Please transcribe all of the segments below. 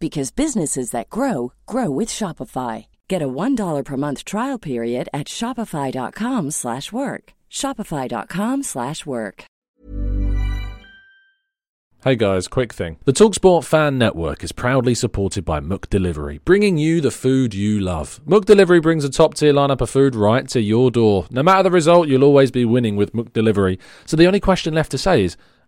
because businesses that grow grow with Shopify. Get a $1 per month trial period at Shopify.com slash work. Shopify.com slash work. Hey guys, quick thing. The Talksport Fan Network is proudly supported by McDelivery, bringing you the food you love. McDelivery brings a top tier lineup of food right to your door. No matter the result, you'll always be winning with McDelivery. So the only question left to say is,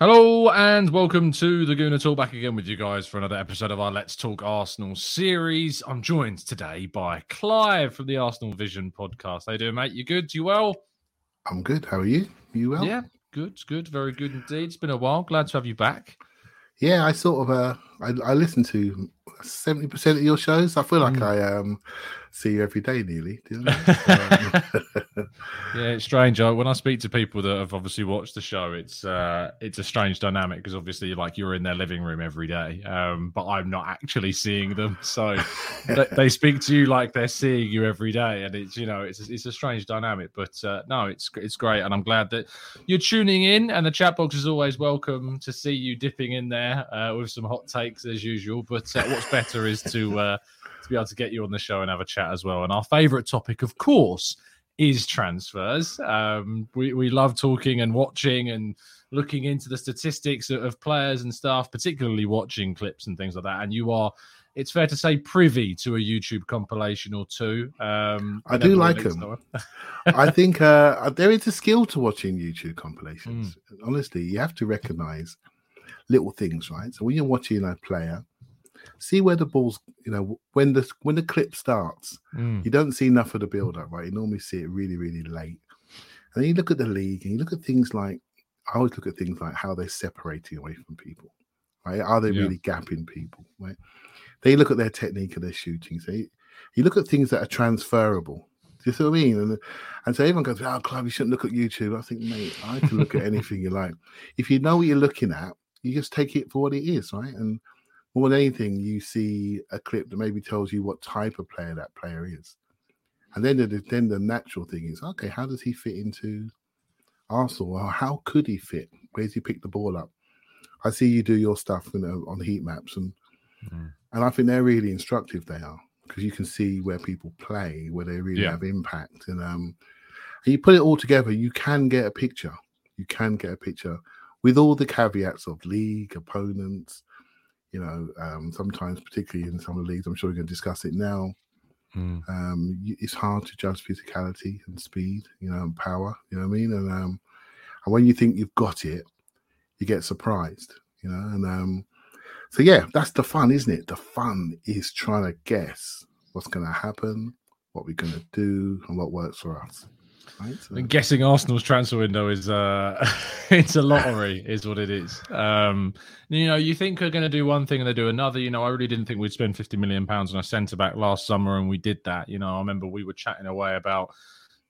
Hello and welcome to the Gooner Talk. Back again with you guys for another episode of our Let's Talk Arsenal series. I'm joined today by Clive from the Arsenal Vision podcast. How you doing, mate? You good? You well? I'm good. How are you? You well? Yeah, good, good, very good indeed. It's been a while. Glad to have you back. Yeah, I sort of uh, I, I listen to seventy percent of your shows. I feel like Mm. I um see you every day, nearly. do you know? Um, Yeah, it's strange. I, when I speak to people that have obviously watched the show, it's uh, it's a strange dynamic because obviously, like you're in their living room every day, um, but I'm not actually seeing them. So they, they speak to you like they're seeing you every day, and it's you know it's it's a strange dynamic. But uh, no, it's it's great, and I'm glad that you're tuning in. And the chat box is always welcome to see you dipping in there uh, with some hot takes as usual. But uh, what's better is to uh, to be able to get you on the show and have a chat as well. And our favourite topic, of course is transfers. Um, we we love talking and watching and looking into the statistics of, players and stuff, particularly watching clips and things like that. And you are, it's fair to say, privy to a YouTube compilation or two. Um, I do like them. I think uh, there is a skill to watching YouTube compilations. Mm. Honestly, you have to recognize little things, right? So when you're watching a player, see where the ball's, you know, when the when the clip starts, Mm, you don't see enough of the build up, right? You normally see it really, really late. And then you look at the league and you look at things like I always look at things like how they're separating away from people, right? Are they Yeah. really gapping people, right? They look at their technique and their shooting. So you, you look at things that are transferable. Do you see what I mean? And and so everyone goes, "Oh, Clive, you shouldn't look at YouTube." I think, mate, I can look at anything you like. If you know what you're looking at, you just take it for what it is, right? And more than anything, you see a clip that maybe tells you what type of player that player is. And then the then the natural thing is, okay, how does he fit into Arsenal? Or how could he fit? Where does he pick the ball up? I see you do your stuff you know, on heat maps, and Mm. and I think they're really instructive. They are because you can see where people play, where they really Yeah. have impact, and um, and you put it all together, you can get a picture. You can get a picture with all the caveats of league opponents. You know, um, sometimes, particularly in some of the leagues, I'm sure we're going to discuss it now. mm. Um, it's hard to judge physicality and speed, you know, and power. You know what I mean? And um, and when you think you've got it, you get surprised. You know, and um, so yeah, that's the fun, isn't it? The fun is trying to guess what's going to happen, what we're going to do, and what works for us. And guessing Arsenal's transfer window is uh it's a lottery, is what it is. Um, you know, you think they're going to do one thing and they do another. You know, I really didn't think we'd spend fifty million pounds on a centre back last summer, and we did that. You know, I remember we were chatting away about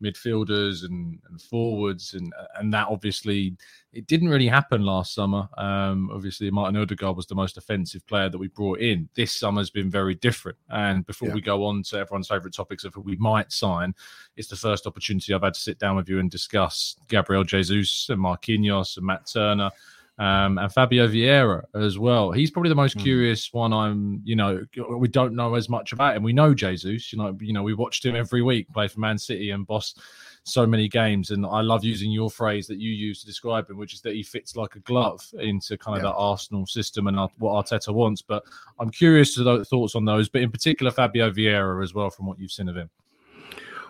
midfielders and, and forwards, and and that obviously it didn't really happen last summer. Um, obviously, Martin Odegaard was the most offensive player that we brought in. This summer's been very different. And before Yeah. we go on to everyone's favourite topics of who we might sign, it's the first opportunity I've had to sit down with you and discuss Gabriel Jesus and Marquinhos and Matt Turner. Um, and Fabio Vieira as well. He's probably the most Mm. curious one. I'm, you know, we don't know as much about him. We know Jesus, you know, you know, we watched him every week play for Man City and boss so many games. And I love using your phrase that you use to describe him, which is that he fits like a glove into kind of Yeah. that Arsenal system and what Arteta wants. But I'm curious to the thoughts on those, but in particular Fabio Vieira as well, from what you've seen of him.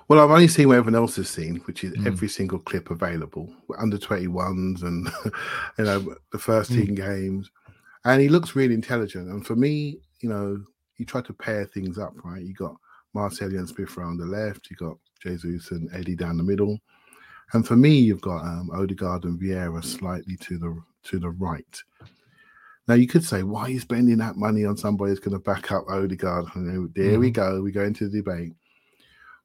Well, I've only seen what everyone else has seen, which is Mm. every single clip available, under 21s and, you know, the first team games. And he looks really intelligent. And for me, you know, you try to pair things up, right? You got Martinelli and Smith on the left, you got Jesus and Eddie down the middle. And for me, you've got um, Odegaard and Vieira slightly to the to the right. Now you could say, why are you spending that money on somebody who's going to back up Odegaard? And there we go, we go into the debate.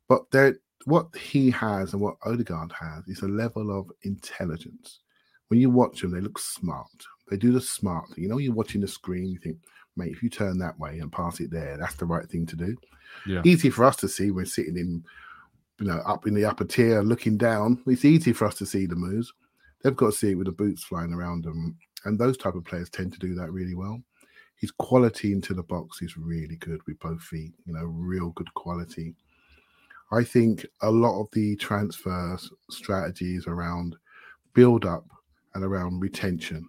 But there, what he has and what Odegaard has is a level of intelligence. When you watch them, they look smart. They do the smart thing. You know, you're watching the screen, you think, mate, if you turn that way and pass it there, that's the right thing to do. Yeah. Easy for us to see when sitting in, you know, up in the upper tier looking down. It's easy for us to see the moves. They've got to see it with the boots flying around them. And those type of players tend to do that really well. His quality into the box is really good with both feet, you know, real good quality. I think a lot of the transfer strategies around build up and around retention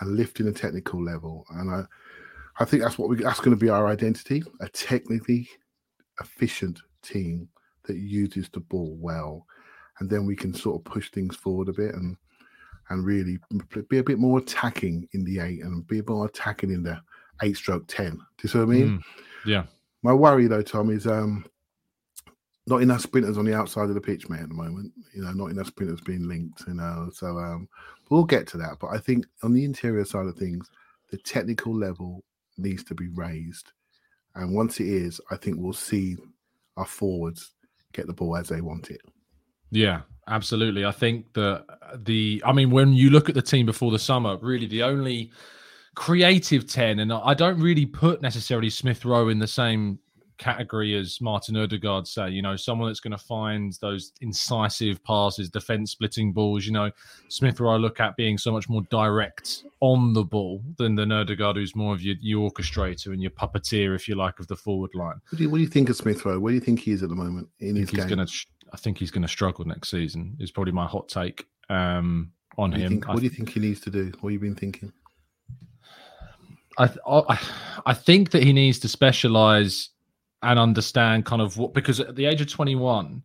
and lifting the technical level. And I, I think that's what we that's going to be our identity, a technically efficient team that uses the ball well. And then we can sort of push things forward a bit and and really be a bit more attacking in the eight and be more attacking in the eight stroke ten. Do you see what I mean? Mm. Yeah. My worry though, Tom, is um not enough sprinters on the outside of the pitch, mate, at the moment. You know, not enough sprinters being linked, you know. So um we'll get to that. But I think on the interior side of things, the technical level needs to be raised. And once it is, I think we'll see our forwards get the ball as they want it. Yeah, absolutely. I think that the, I mean, when you look at the team before the summer, really the only creative 10, and I don't really put necessarily Smith Rowe in the same category as Martin Odegaard, say, you know, someone that's going to find those incisive passes, defense splitting balls. You know, Smith Rowe I look at being so much more direct on the ball than the Odegaard, who's more of your, your orchestrator and your puppeteer, if you like, of the forward line. What do you, what do you think of Smith Rowe? Where do you think he is at the moment in his he's game? going to. I think he's going to struggle next season. Is probably my hot take um, on him. think, what do you think he needs to do? What have you been thinking? I, I I think that he needs to specialize and understand kind of what because at the age of twenty one,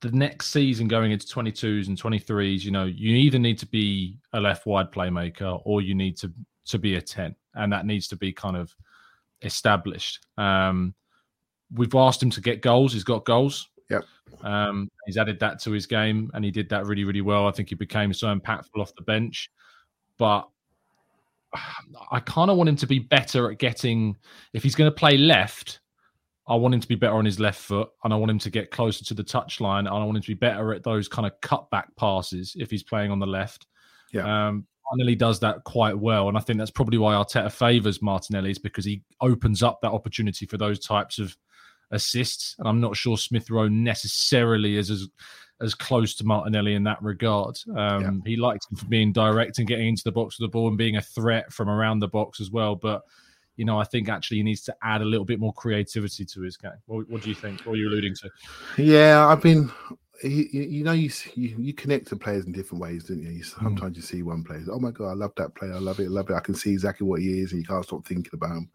the next season going into twenty twos and twenty threes, you know, you either need to be a left wide playmaker or you need to to be a ten, and that needs to be kind of established. Um, we've asked him to get goals. He's got goals. Yep. Um, he's added that to his game, and he did that really, really well. I think he became so impactful off the bench. But I kind of want him to be better at getting. If he's going to play left, I want him to be better on his left foot, and I want him to get closer to the touchline, and I want him to be better at those kind of cutback passes if he's playing on the left. Yeah. Um, Martinelli does that quite well, and I think that's probably why Arteta favours Martinelli is because he opens up that opportunity for those types of assists. And I'm not sure Smith Rowe necessarily is as as close to Martinelli in that regard. Um, He likes him for being direct and getting into the box with the ball and being a threat from around the box as well. But you know, I think actually he needs to add a little bit more creativity to his game. What, what do you think? What are you alluding to? Yeah, I've been. You, you know, you, you you connect to players in different ways, don't you? you Mm. sometimes you see one player, oh my god, I love that player, I love it, I love it. I can see exactly what he is, and you can't stop thinking about him.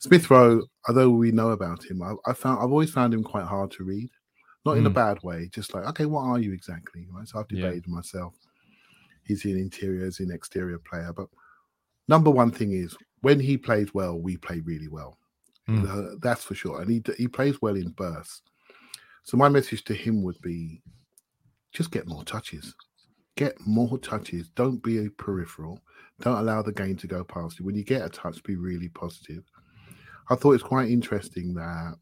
Smith Rowe, although we know about him, I, I found I've always found him quite hard to read, not in a Mm. bad way, just like okay, what are you exactly? Right, so I've debated with myself. He's an interior, he's an exterior player, but number one thing is when he plays well, we play really well. Mm. Uh, that's for sure, and he he plays well in bursts. So my message to him would be just get more touches. Get more touches. Don't be a peripheral. Don't allow the game to go past you. When you get a touch, be really positive. I thought it's quite interesting that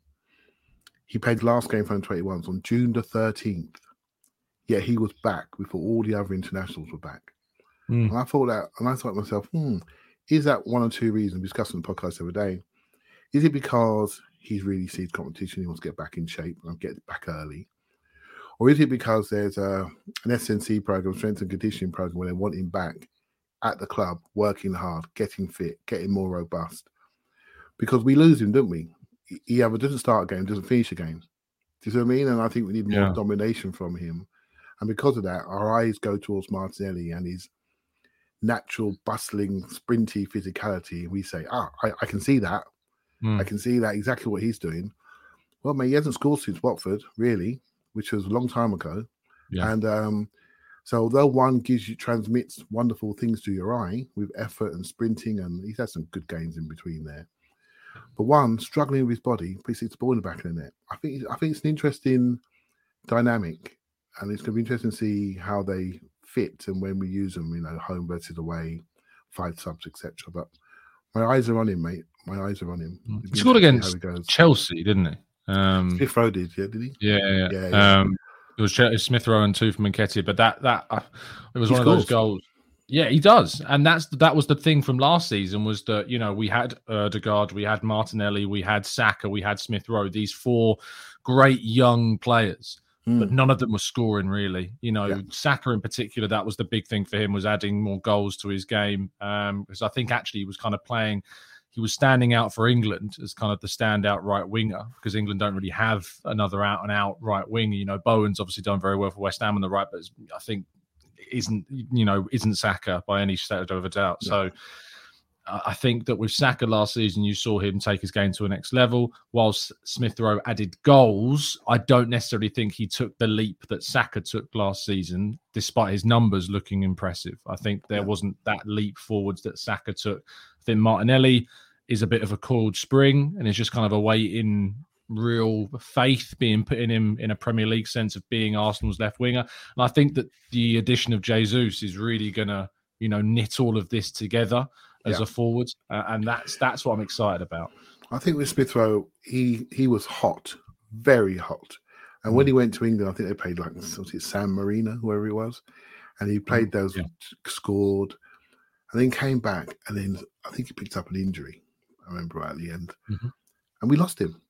he played last game for the 21s on June the 13th. Yet he was back before all the other internationals were back. Mm. And I thought that, and I thought to myself, hmm, is that one or two reasons? We discussed on the podcast the other day. Is it because he's really sees competition, he wants to get back in shape and get back early? Or is it because there's a an SNC program, strength and conditioning program, where they want him back at the club, working hard, getting fit, getting more robust. Because we lose him, don't we? He- He either doesn't start a game, doesn't finish a game. Do you see what I mean? And I think we need more Yeah. domination from him. And because of that, our eyes go towards Martinelli and his natural, bustling, sprinty physicality. We say, ah, I, I can see that. Mm. I can see that exactly what he's doing. Well, mate, he hasn't scored since Watford, really, which was a long time ago. Yeah. And um, so, although one gives you transmits wonderful things to your eye with effort and sprinting, and he's had some good games in between there. But one struggling with his body, puts the ball in the back of the net. I think I think it's an interesting dynamic, and it's going to be interesting to see how they fit and when we use them. You know, home versus away, five subs, etc. But my eyes are on him, mate. My eyes are on him. Mm. It'd He scored against how he goes. Chelsea, didn't he? Um, Smith Rowe did, yeah, did he? yeah, yeah, Yeah, yeah. Um, it was Smith Rowe and two from Nketiah, but that that uh, it was He one of those goals. Yeah, he does, and that's that was the thing from last season was that you know we had Odegaard, we had Martinelli, we had Saka, we had Smith Rowe, these four great young players, but Mm. none of them were scoring really. You know, Yeah. Saka in particular, that was the big thing for him was adding more goals to his game. Um, because I think actually he was kind of playing, he was standing out for England as kind of the standout right winger because England don't really have another out and out right winger. You know, Bowen's obviously done very well for West Ham on the right, but I think isn't you know isn't Saka by any shadow of a doubt. So. I I think that with Saka last season, you saw him take his game to a next level. Whilst Smith Rowe added goals, I don't necessarily think he took the leap that Saka took last season, despite his numbers looking impressive. I think there Yeah. wasn't that leap forwards that Saka took. I think Martinelli is a bit of a coiled spring and is just kind of awaiting real faith being put in him in a Premier League sense of being Arsenal's left winger. And I think that the addition of Jesus is really going to, you know, knit all of this together as Yeah. a forward, uh, and that's that's what I'm excited about. I think with Smith Rowe, he he was hot, very hot. And Mm. when he went to England, I think they played like was it San Marino, whoever he was, and he played those, Mm, yeah. scored, and then came back, and then I think he picked up an injury. I remember right at the end, Mhm. and we lost him.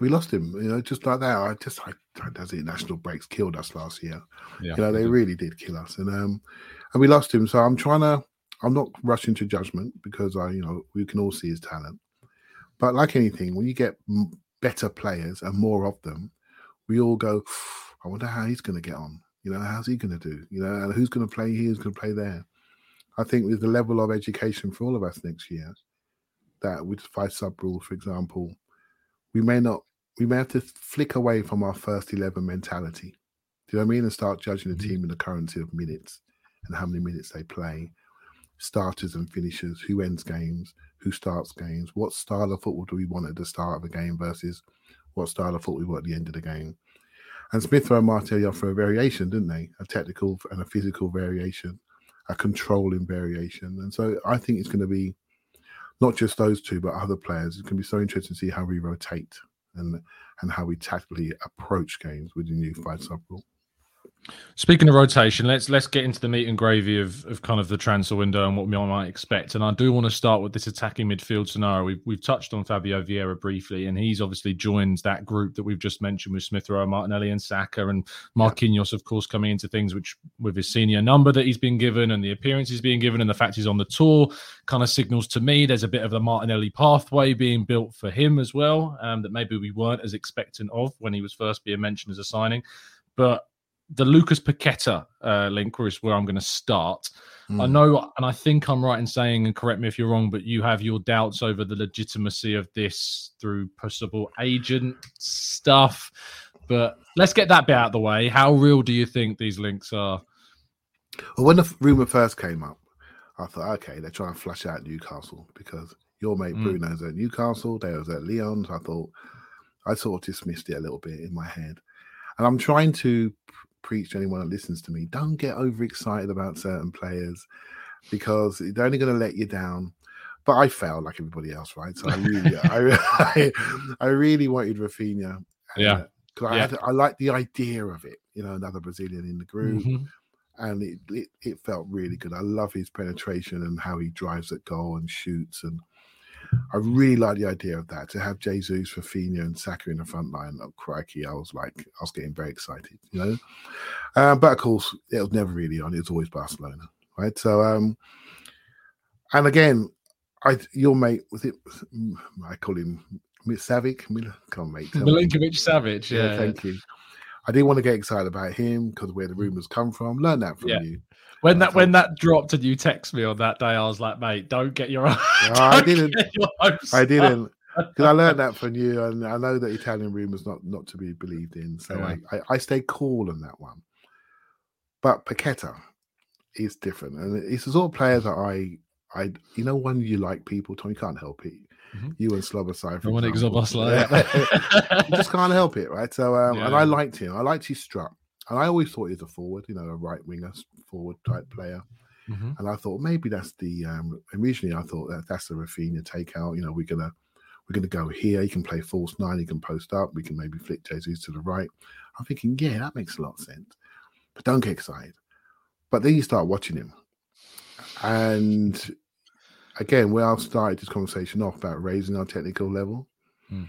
We lost him, you know, just like that. I just, I, does it? National breaks killed us last year. Yeah, You know, they really did kill us, and um, and we lost him. So I'm trying to, I'm not rushing to judgment because I, you know, we can all see his talent. But like anything, when you get better players and more of them, we all go, I wonder how he's going to get on. You know, how's he going to do? You know, and who's going to play here? Who's going to play there? I think with the level of education for all of us next year, that with five sub rule, for example, we may not, we may have to flick away from our first 11 mentality. Do you know what I mean? And start judging the Mhm. team in the currency of minutes and how many minutes they play, starters and finishers, who ends games, who starts games, what style of football do we want at the start of a game versus what style of football we want at the end of the game. And Smith and Martinelli offer a variation, didn't they? A technical and a physical variation, a controlling variation. And so I think it's going to be not just those two, but other players. It's going to be so interesting to see how we rotate and and how we tactically approach games with the new five sub rule. Speaking of rotation, let's let's get into the meat and gravy of, of kind of the transfer window and what we might expect. And I do want to start with this attacking midfield scenario. We've we've touched on Fabio Vieira briefly, and he's obviously joined that group that we've just mentioned with Smith Rowe, Martinelli, and Saka, and Marquinhos, of course, coming into things which with his senior number that he's been given and the appearance he's being given and the fact he's on the tour kind of signals to me there's a bit of a Martinelli pathway being built for him as well um, that maybe we weren't as expectant of when he was first being mentioned as a signing. But the Lucas Paqueta uh, link is where I'm going to start. I Mm. know, and I think I'm right in saying, and correct me if you're wrong, but you have your doubts over the legitimacy of this through possible agent stuff. But let's get that bit out of the way. How real do you think these links are? Well, when the rumor first came up, I thought, okay, they're trying to flush out Newcastle because your mate Mm. Bruno's at Newcastle, they was at Lyon. So I thought, I sort of dismissed it a little bit in my head. And I'm trying to preach to anyone that listens to me don't get overexcited about certain players because they're only going to let you down. But I failed like everybody else, right? So I really, I, I, really wanted Rafinha. Yeah. Because I, Yeah. had- I like the idea of it, you know, another Brazilian in the group Mhm. and it, it it felt really good. I love his penetration and how he drives at goal and shoots, and I really like the idea of that to have Jesus, Rafinha, and Saka in the front line. Oh crikey, I was like, I was getting very excited, you know. Um, but of course, it was never really on. It was always Barcelona, right? So, um, And again, I your mate was it? I call him Savic. Come on, mate. Milinkovic Savic. Yeah. thank you. I didn't want to get excited about him because where the rumors come from. Learn that from Yeah. you. When that when that dropped and you text me on that day, I was like, mate, don't get your No, I didn't. your I didn't because I learned that from you, and I know that Italian rumors not not to be believed in. So Yeah. I, I I stay cool on that one. But Paqueta is different, and it's the sort of player that I I you know when you like people, Tom, you can't help it. Mhm. You and Slobosai, for Dominic example. Szoboszlai. you just can't help it, right? So, um, and I liked him. I liked his strut, and I always thought he was a forward, you know, a right winger forward type player. Mhm. And I thought maybe that's the um, originally I thought that that's the Rafinha takeout. You know, we're gonna we're gonna go here. He can play false nine. He can post up. We can maybe flick Jesus to the right. I'm thinking, yeah, that makes a lot of sense. But don't get excited. But then you start watching him, and again, where I've started this conversation off about raising our technical level, Hmm.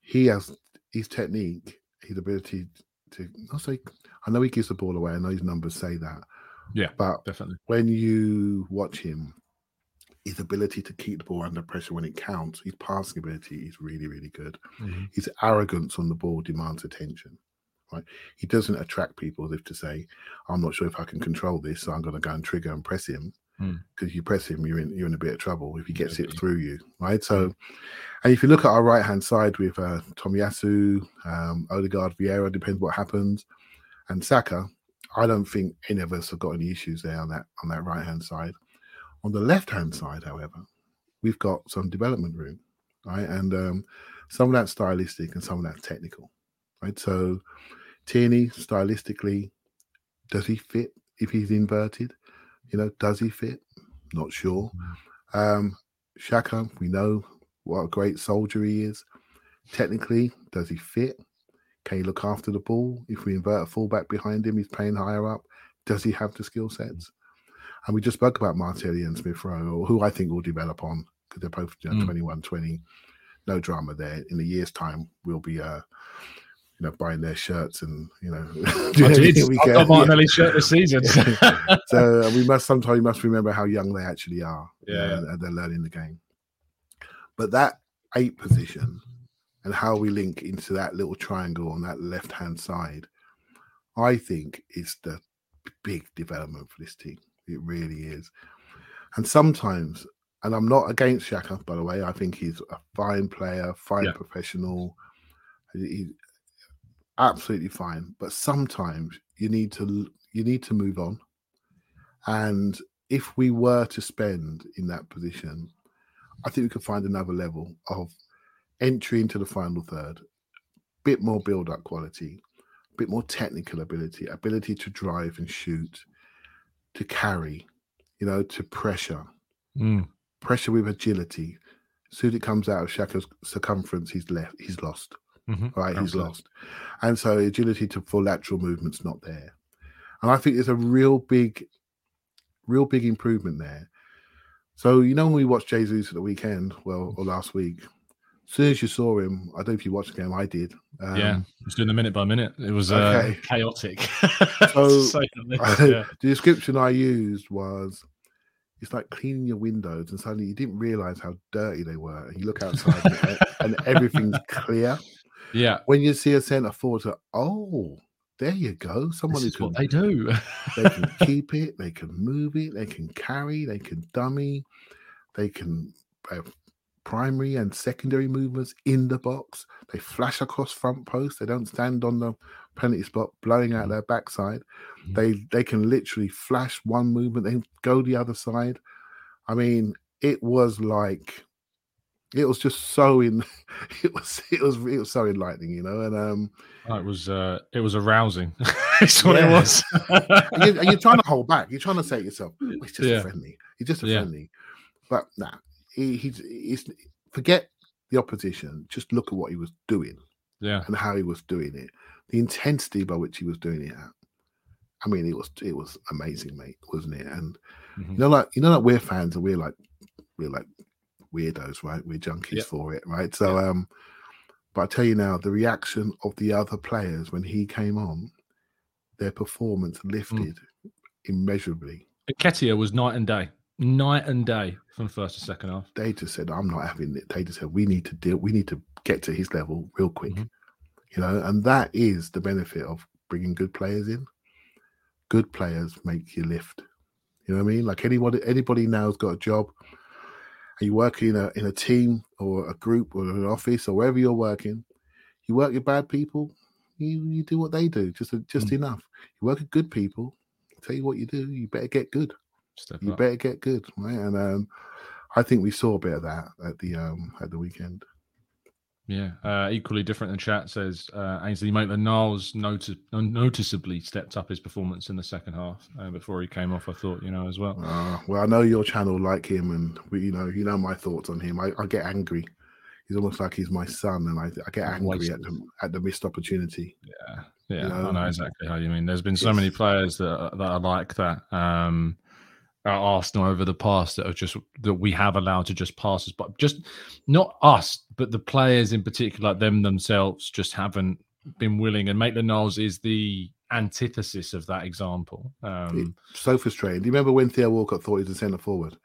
he has his technique, his ability to. I'll say, I know he gives the ball away. I know his numbers say that, Yeah, but definitely. when you watch him, his ability to keep the ball under pressure when it counts, his passing ability is really, really good. Mhm. His arrogance on the ball demands attention. Right? He doesn't attract people as if to say, I'm not sure if I can control this, so I'm gonna go and trigger and press him. Because you press him, you're in you're in a bit of trouble if he gets it through you. Right. So and if you look at our right hand side with uh Tomiyasu, um, Odegaard, Vieira, depends what happens, and Saka, I don't think any of us have got any issues there on that on that right hand side. On the left hand side, however, we've got some development room, right? And um, some of that's stylistic and some of that's technical, right? So Tierney, stylistically, does he fit if he's inverted? You know, does he fit? Not sure. Um, Xhaka, we know what a great soldier he is. Technically, does he fit? Can he look after the ball? If we invert a fullback behind him, he's playing higher up. Does he have the skill sets? And we just spoke about Martinelli and Smith Rowe, who I think will develop on because they're both you know, Mm. 21 20. No drama there. In a year's time, we'll be uh, you know, buying their shirts and you know, I did. We I've can. got Yeah. Shirt this season. so uh, we must sometimes must remember how young they actually are. you know, Yeah. and, they're learning the game. But that eight position and how we link into that little triangle on that left hand side, I think is the big development for this team. It really is. And sometimes, and I'm not against Xhaka, by the way. I think he's a fine player, fine Yeah. professional. He- absolutely fine. But sometimes you need to you need to move on. And if we were to spend in that position, I think we could find another level of entry into the final third, bit more build up quality, bit more technical ability, ability to drive and shoot, to carry, you know, to pressure, Mm. pressure with agility. Soon as it comes out of Xhaka's circumference, he's left, he's lost Mhm. right? He's lost. And so agility to for lateral movement's not there. And I think there's a real big, real big improvement there. So you know when we watched Jesus at the weekend, well, or last week, as soon as you saw him, I don't know if you watched the game, I did. Um, yeah, I was doing the minute by minute. It was uh, chaotic. So, to say the least, yeah. the description I used was it's like cleaning your windows and suddenly you didn't realize how dirty they were. And you look outside and, and everything's clear. Yeah, When you see a centre forward, oh, there you go. Someone this who can what they do. they can keep it, they can move it, they can carry, they can dummy, they can have primary and secondary movements in the box. They flash across front post. They don't stand on the penalty spot, blowing out their backside. Mhm. They they can literally flash one movement, then go the other side. I mean, it was like it was just so in it was it was it was so enlightening, you know. And um Oh, it was uh, it was arousing. It's what Yeah. it was. and, you, and you're trying to hold back. You're trying to say to yourself, "Oh, "It's just Yeah. a friendly. He's just a Yeah. friendly." But nah, he, he's, he's forget the opposition. Just look at what he was doing yeah, and how he was doing it. The intensity by which he was doing it at. I mean, it was it was amazing, mate, wasn't it? And Mhm. you know, like you know, like we're fans and we're like we're like weirdos, right? We're junkies Yeah. for it, right? So, um, but I tell you now, the reaction of the other players when he came on, their performance Mm. lifted immeasurably. Nketiah was night and day. night and day from first to second half. They just said, "I'm not having it." They just said, "We need to deal. We need to get to his level real quick." Mhm. You know, and that is the benefit of bringing good players in. Good players make you lift. You know what I mean? Like anybody, anybody now's got a job. You work in a in a team or a group or an office or wherever you're working. You work with bad people. You you do what they do, just just Mm. enough. You work with good people. Tell you what you do. You better get good. Step You up. better get good, right? And um, I think we saw a bit of that at the um at the weekend. Yeah, uh, equally different. The chat says uh, Ainsley Maitland Niles noti- noticeably stepped up his performance in the second half uh, before he came off. I thought, you know, as well. Uh, well, I know your channel like him, and we, you know, you know my thoughts on him. I, I get angry. He's almost like he's my son, and I, I get angry at the at the missed opportunity. Yeah, yeah, You know, I know exactly how you mean. There's been so many players that that are like that um, at Arsenal over the past that are just that we have allowed to just pass us, but just not us, but the players in particular, like them themselves, just haven't been willing. And Maitland Niles is the antithesis of that example. Um, so frustrating. Do you remember when Theo Walcott thought he was a centre forward?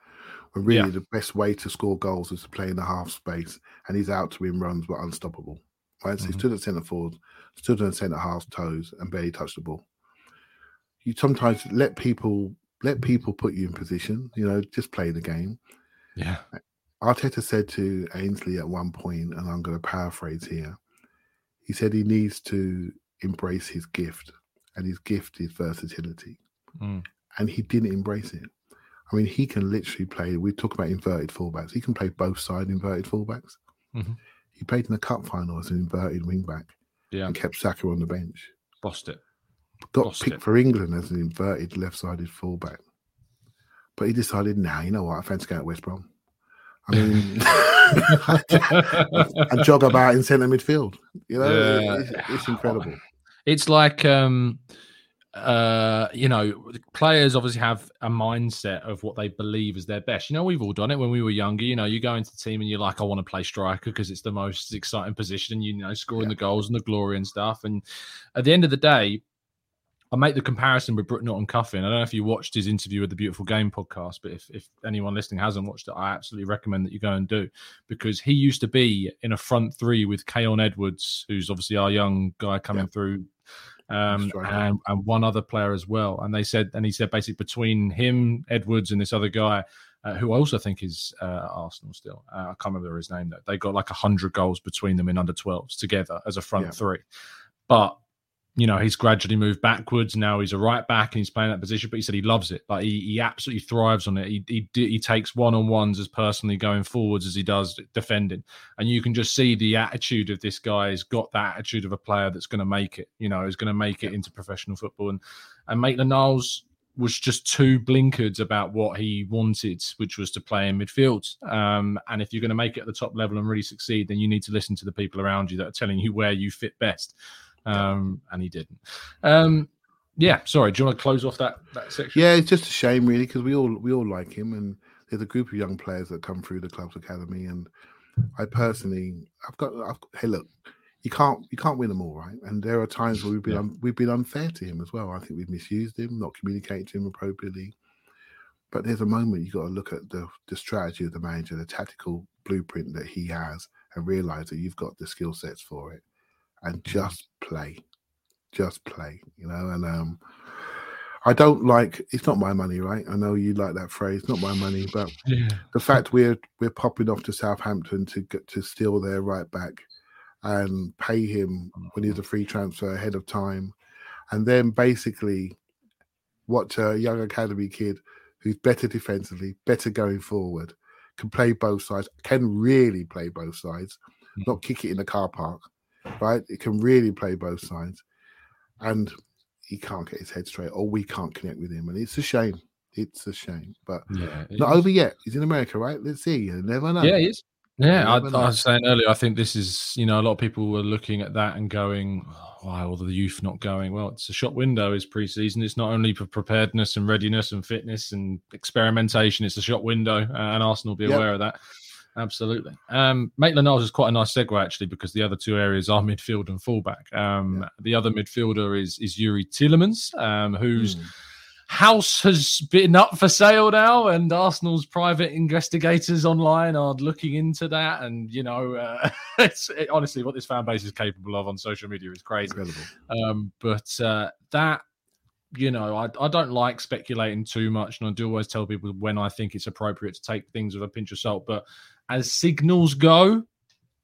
When really Yeah. the best way to score goals is to play in the half space, and he's out to win runs but unstoppable. Right, so he Mhm. stood at centre forward, stood on centre half toes, and barely touched the ball. You sometimes let people let people put you in position. You know, just play the game. yeah, Arteta said to Ainsley at one point, and I'm going to paraphrase here. He said he needs to embrace his gift, and his gift is versatility Mm. and he didn't embrace it. I mean, he can literally play. We talk about inverted fullbacks. He can play both side inverted fullbacks. Mhm. He played in the cup final as an inverted wingback. yeah, and kept Saka on the bench. lost it. Got Lost picked it. for England as an inverted left-sided fullback, but he decided, now you know what? I fancy going to West Brom. I mean, and jog about in centre midfield. You know, Yeah. it's, it's incredible. it's like um uh you know players obviously have a mindset of what they believe is their best you know we've all done it when we were younger you know you go into the team and you're like i want to play striker because it's the most exciting position you know scoring Yeah. the goals and the glory and stuff and at the end of the day I make the comparison with Brooke Norton-Cuffy. I don't know if you watched his interview with the Beautiful Game podcast, but if, if anyone listening hasn't watched it, I absolutely recommend that you go and do because he used to be in a front three with Khayon Edwards, who's obviously our young guy coming Yeah. through, um, and, and one other player as well. And they said, and he said basically between him, Edwards, and this other guy, uh, who I also think is uh, Arsenal still. Uh, I can't remember his name though. They got like hundred goals between them in under 12s together as a front Yeah. three. But you know, he's gradually moved backwards. Now he's a right back and he's playing that position. But he said he loves it. Like he, he absolutely thrives on it. He he, he takes one on ones as personally going forwards as he does defending. And you can just see the attitude of this guy. Has got that attitude of a player that's going to make it. You know, is going to make it into professional football. And and Maitland Niles was just too blinkered about what he wanted, which was to play in midfield. Um, and if you're going to make it at the top level and really succeed, then you need to listen to the people around you that are telling you where you fit best. Um, and he didn't. Um, yeah, sorry. Do you want to close off that that section? Yeah, it's just a shame, really, because we all we all like him, and there's a group of young players that come through the club's academy, and I personally, I've got, I've, hey, look, you can't you can't win them all, right? And there are times where we've been Yeah. un, we've been unfair to him as well. I think we've misused him, not communicated to him appropriately. But there's a moment you've got to look at the the strategy of the manager, the tactical blueprint that he has, and realize that you've got the skill sets for it, and just play, just play, you know. And um, I don't like it's not my money, right? I know you like that phrase, not my money, but Yeah. the fact we're we're popping off to Southampton to get to steal their right back and pay him when he's a free transfer ahead of time, and then basically watch a young academy kid who's better defensively, better going forward, can play both sides, can really play both sides, not kick it in the car park, right? It can really play both sides, and he can't get his head straight, or we can't connect with him, and it's a shame. It's a shame, but Yeah. not is. over yet. He's in America, right? Let's see. You never know. Yeah, he is. Yeah, I. I was saying earlier, I think this is, you know, a lot of people were looking at that and going, "Oh, why all the youth not going? Well, it's a shop window, is preseason. It's not only for preparedness and readiness and fitness and experimentation, it's a shop window, and Arsenal will be Yep. aware of that. Absolutely. Um, Maitland Niles is quite a nice segue, actually, because the other two areas are midfield and fullback. Um, The other midfielder is is Yuri Tielemans, um, who's Hmm. house has been up for sale now, and Arsenal's private investigators online are looking into that. And you know, uh, it's it, honestly what this fan base is capable of on social media is crazy. Um, but uh, that you know, I, I don't like speculating too much, and I do always tell people when I think it's appropriate to take things with a pinch of salt. But as signals go,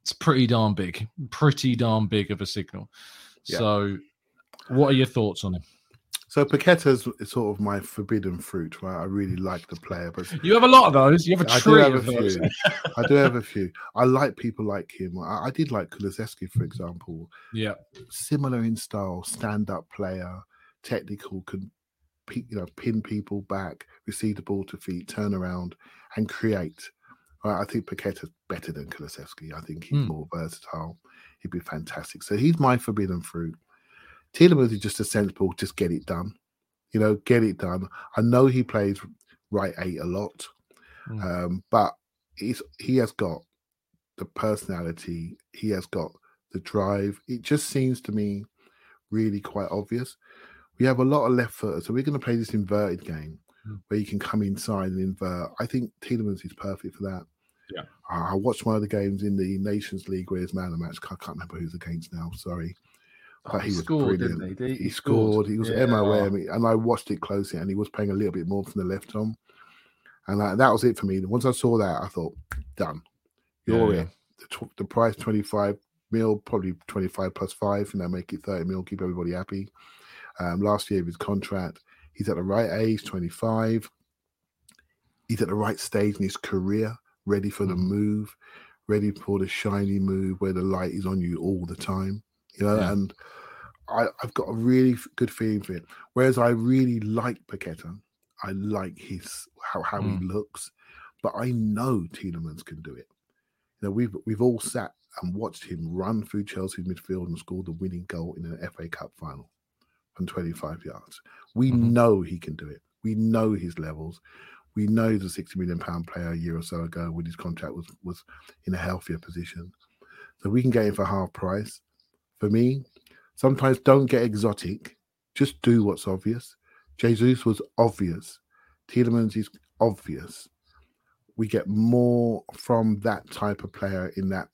it's pretty darn big, pretty darn big of a signal. Yeah. So, what are your thoughts on him? So Paqueta's sort of my forbidden fruit, right? I really like the player, but you have a lot of those. You have a tree I do have a few. I do have a few. I like people like him. I, I did like Kulusevski, for example. Yeah, similar in style, stand-up player, technical, can you know pin people back, receive the ball to feet, turn around, and create. I think Paqueta's better than Kulusevski. I think he's mm. more versatile. He'd be fantastic. So he's my forbidden fruit. Tielemans is just a sensible, just get it done. You know, get it done. I know he plays right eight a lot, mm. um, but he's he has got the personality. He has got the drive. It just seems to me really quite obvious. We have a lot of left footers, so we're going to play this inverted game. Where you can come inside and invert. I think Tielemans is perfect for that. Yeah. I watched one of the games in the Nations League where his man of the match. I can't remember who's against now. Sorry. But he, he scored, brilliant. He? He, he, scored. He was yeah. MOM, and I watched it closely, and he was playing a little bit more from the left arm, and that, that was it for me. Once I saw that, I thought, done. You're yeah, in. The, the, price twenty five mil, probably twenty five plus five. You know, make it thirty mil, keep everybody happy. Um, last year of his contract, he's at the right age, twenty five. He's at the right stage in his career, ready for the mm-hmm. move, ready for the shiny move where the light is on you all the time you know, yeah. and I, have got a really good feeling for it. Whereas I really like Paqueta, I like his how how mm. he looks, but I know Tielemans can do it. You know, we've we've all sat and watched him run through Chelsea's midfield and score the winning goal in an FA Cup final from 25 yards. We mm-hmm. know he can do it. We know his levels. We know he's a 60 million pound player a year or so ago when his contract was was in a healthier position. So we can get him for half price for me. Sometimes don't get exotic. Just do what's obvious. Jesus was obvious. Tielemans is obvious. We get more from that type of player in that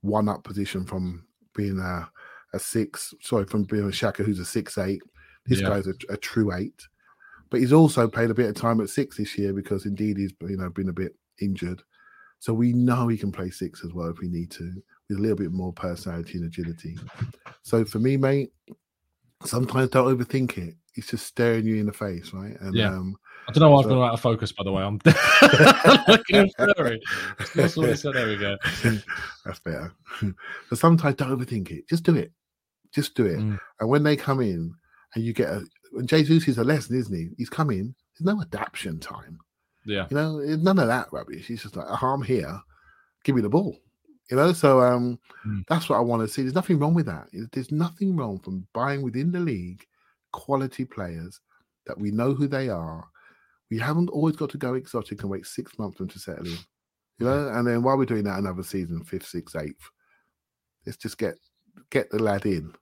one up position from being a, a six, sorry, from being a Xhaka who's a six eight. This yeah. guy's a, a, true eight. But he's also played a bit of time at six this year because indeed he's you know been a bit injured. So we know he can play six as well if we need to with a little bit more personality and agility. So for me, mate, sometimes don't overthink it. It's just staring you in the face, right? And yeah. Um, I don't know why so... I've been out of focus, by the way. I'm looking staring. That's what I said. There we go. That's better. but sometimes don't overthink it. Just do it. Just do it. Mm. And when they come in and you get a when Jesus is a lesson, isn't he? He's coming. There's no adaptation time. Yeah. You know, none of that rubbish. He's just like, oh, I'm here. Give me the ball. You know, so um, mm. that's what I want to see. There's nothing wrong with that. There's nothing wrong from buying within the league quality players that we know who they are. We haven't always got to go exotic and wait six months for them to settle in. You know, and then while we're doing that, another season, fifth, sixth, eighth, let's just get get the lad in.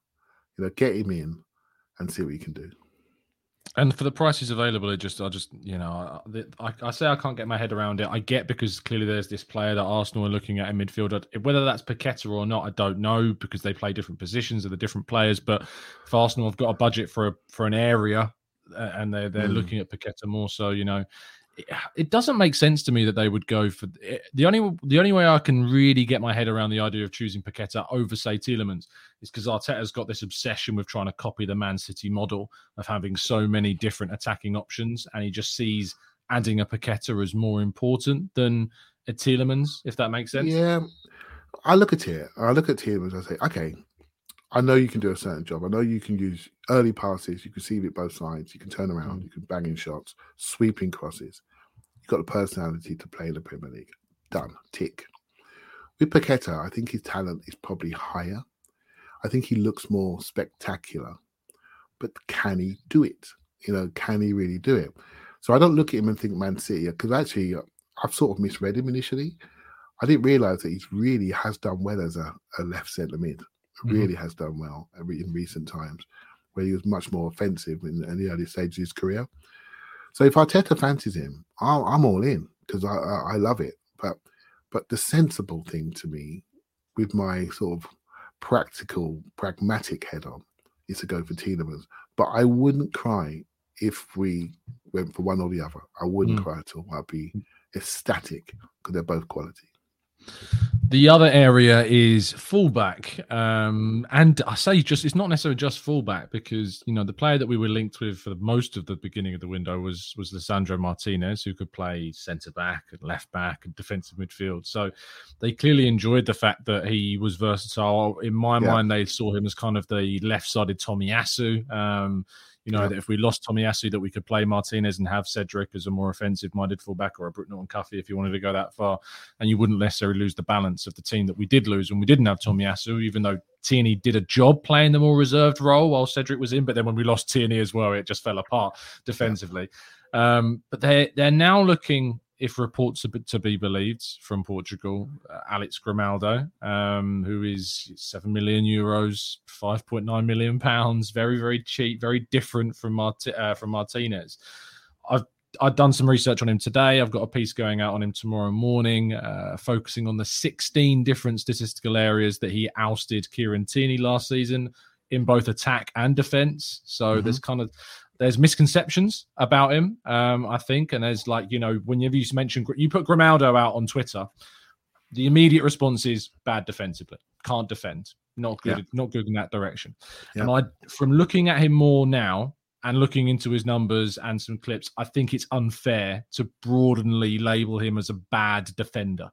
You know, get him in and see what he can do. And for the prices available, it just, I just, you know, I, I, say I can't get my head around it. I get because clearly there's this player that Arsenal are looking at in midfield. Whether that's Paqueta or not, I don't know because they play different positions of the different players. But if Arsenal have got a budget for a, for an area and they're they're mm. looking at Paqueta more so, you know, it doesn't make sense to me that they would go for eh, the only the only way I can really get my head around the idea of choosing Paqueta over say Tielemans is because Arteta's got this obsession with trying to copy the Man City model of having so many different attacking options, and he just sees adding a Paqueta as more important than a Tielemans, if that makes sense. Yeah, I look at it. I look at Tielemans. I say, okay, I know you can do a certain job. I know you can use early passes. You can see it both sides. You can turn around. Mm. You can bang in shots, sweeping crosses got the personality to play in the Premier League. Done. Tick. With Paqueta, I think his talent is probably higher. I think he looks more spectacular. But can he do it? You know, can he really do it? So I don't look at him and think Man City because actually uh, I've sort of misread him initially. I didn't realize that he really has done well as a, a left centre mid. Mm-hmm. Really has done well in recent times, where he was much more offensive in, in the early stages of his career. So if Arteta fancies him, I'm, I'm all in because I, I I love it. But but the sensible thing to me, with my sort of practical, pragmatic head on, is to go for Tielemans. But I wouldn't cry if we went for one or the other. I wouldn't Mm. cry at all. I'd be ecstatic because they're both quality. The other area is fullback, um, and I say just it's not necessarily just fullback because you know the player that we were linked with for most of the beginning of the window was was Lisandro Martinez, who could play centre back and left back and defensive midfield. So they clearly enjoyed the fact that he was versatile. In my Yeah. mind, they saw him as kind of the left-sided Tomiyasu. Um, you know, Yeah. that if we lost Tomiyasu, that we could play Martinez and have Cedric as a more offensive-minded fullback or a Brooke Norton-Cuffy if you wanted to go that far and you wouldn't necessarily lose the balance of the team that we did lose when we didn't have Tomiyasu, even though Tierney did a job playing the more reserved role while Cedric was in. But then when we lost Tierney as well, it just fell apart defensively. Um, but they're they're now looking, if reports are to be believed from Portugal, uh, Alex Grimaldo, um, who is seven million euros, five point nine million pounds, very very cheap, very different from Mart- uh, from Martinez. I've I've done some research on him today. I've got a piece going out on him tomorrow morning, uh, focusing on the 16 different statistical areas that he ousted Kieran Tierney last season in both attack and defense. So Mhm. there's kind of there's misconceptions about him, um, I think, and there's like you know whenever you mention you put Grimaldo out on Twitter, the immediate response is bad defensively, can't defend, not good, not good in that direction. Yeah. And I, from looking at him more now, and looking into his numbers and some clips, I think it's unfair to broadly label him as a bad defender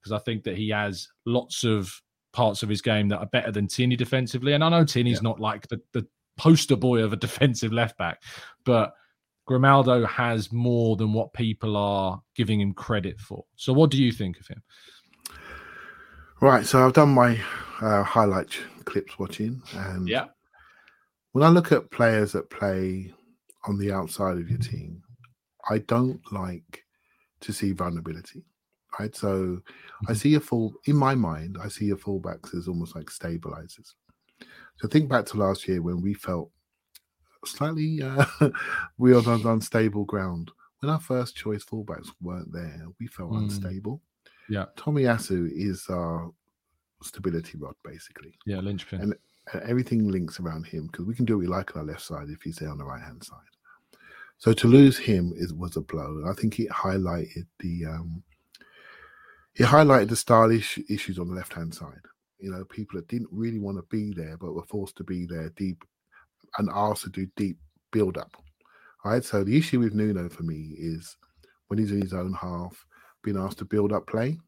because I think that he has lots of parts of his game that are better than Tierney defensively. And I know Tierney's not like the, the poster boy of a defensive left back, but Grimaldo has more than what people are giving him credit for. So, what do you think of him? Right. So I've done my uh, highlight clips watching, and Yeah. when I look at players that play on the outside of your team, I don't like to see vulnerability. Right. So I see a full in my mind, I see your fullbacks as almost like stabilizers. So think back to last year when we felt slightly uh, we were on unstable ground. When our first choice fullbacks weren't there, we felt Mm. unstable. Yeah. Tomiyasu is our stability rod, basically. Yeah, linchpin. And- Uh, everything links around him because we can do what we like on our left side if he's there on the right hand side. So to lose him is was a blow. I think it highlighted the um it highlighted the stylish issues on the left hand side. You know, people that didn't really want to be there but were forced to be there deep and asked to do deep build up. Right. So the issue with Nuno for me is when he's in his own half, being asked to build up play.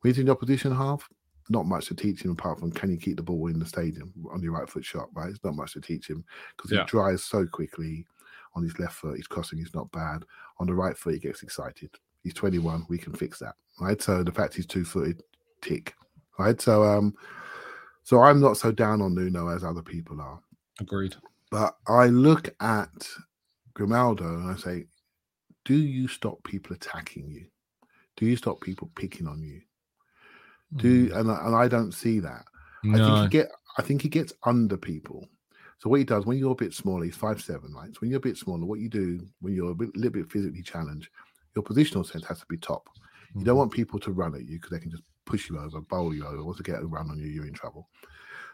When he's in the opposition half, not much to teach him apart from can you keep the ball in the stadium on your right foot shot, right? It's not much to teach him because Yeah. he drives so quickly on his left foot. His crossing is not bad. On the right foot, he gets excited. He's 21. We can fix that, right? So the fact he's two footed, tick, right? So um, so I'm not so down on Nuno as other people are. Agreed. But I look at Grimaldo and I say, do you stop people attacking you? Do you stop people picking on you? Do and I, and I don't see that. I think he get I think he gets under people. So what he does when you're a bit smaller, he's five seven, right? So when you're a bit smaller, what you do when you're a bit, little bit physically challenged, your positional sense has to be top. You don't want people to run at you because they can just push you over, bowl you over. Once they get a run on you, you're in trouble.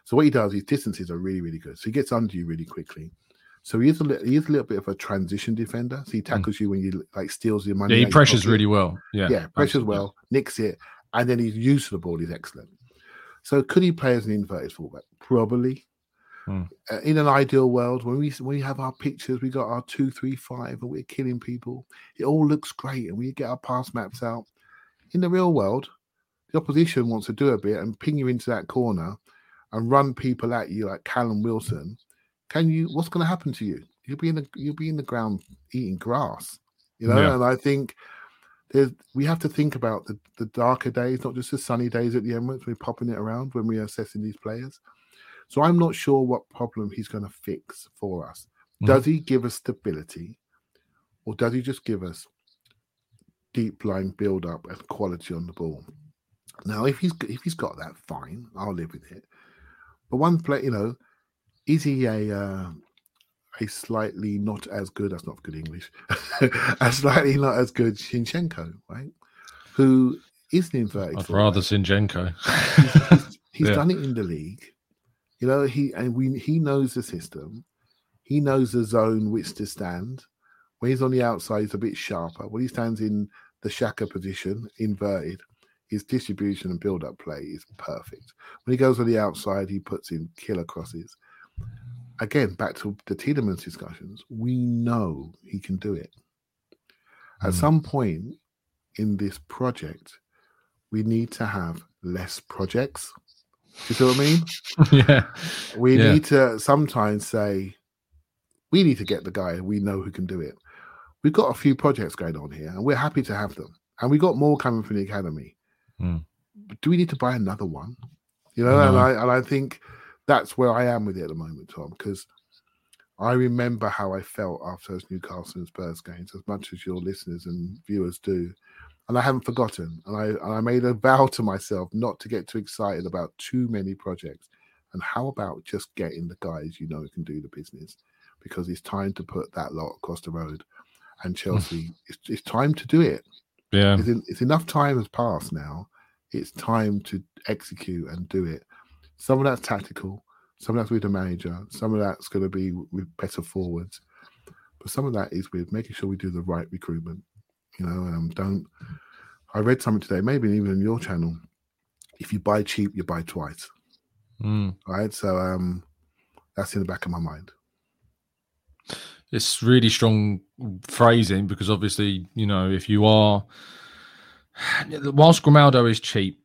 So what he does, his distances are really, really good. So he gets under you really quickly. So he is a li- he is a little bit of a transition defender. So he tackles you when you like steals your money. Mm. Yeah, he pressures really well. Yeah. Yeah, pressures absolutely. well, nicks it, and then his use of the ball is excellent. So could he play as an inverted fullback? Probably. Hmm. Uh, in an ideal world, when we when we have our pictures, we got our two, three, five, and we're killing people. It all looks great, and we get our pass maps out. In the real world, the opposition wants to do a bit and ping you into that corner and run people at you like Callum Wilson. Can you? What's going to happen to you? You'll be in the you'll be in the ground eating grass. You know, Yeah. and I think there's we have to think about the, the darker days, not just the sunny days at the Emirates. We're popping it around when we're assessing these players. So I'm not sure what problem he's going to fix for us. Mhm. Does he give us stability, or does he just give us deep line build up and quality on the ball? Now, if he's if he's got that, fine, I'll live with it. But one play, you know, is he a uh, a slightly not as good, that's not good English, a slightly not as good Zinchenko, right? Who is the inverted. I'd rather Zinchenko. he's, he's Yeah. done it in the league. You know, he and we he knows the system. He knows the zone which to stand. When he's on the outside, he's a bit sharper. When he stands in the Xhaka position, inverted, his distribution and build-up play is perfect. When he goes on the outside, he puts in killer crosses. Again, back to the Tielemans discussions, we know he can do it. At Mm. some point in this project, we need to have less projects. Do you see what I mean? yeah. We Yeah. need to sometimes say, we need to get the guy we know who can do it. We've got a few projects going on here, and we're happy to have them. And we've got more coming from the academy. Hmm. But do we need to buy another one? You know, and I and I think that's where I am with it at the moment, Tom, because I remember how I felt after those Newcastle and Spurs games, as much as your listeners and viewers do. And I haven't forgotten. And I and I made a vow to myself not to get too excited about too many projects. And how about just getting the guys you know who can do the business? Because it's time to put that lot across the road. And Chelsea, it's, it's time to do it. Yeah. It's, en- it's enough time has passed now. It's time to execute and do it. Some of that's tactical, some of that's with the manager, some of that's going to be with better forwards, but some of that is with making sure we do the right recruitment. You know, um, don't. I read something today, maybe even on your channel. If you buy cheap, you buy twice. Mm. Right, so um, that's in the back of my mind. It's really strong phrasing because obviously, you know, if you are whilst Grimaldo is cheap,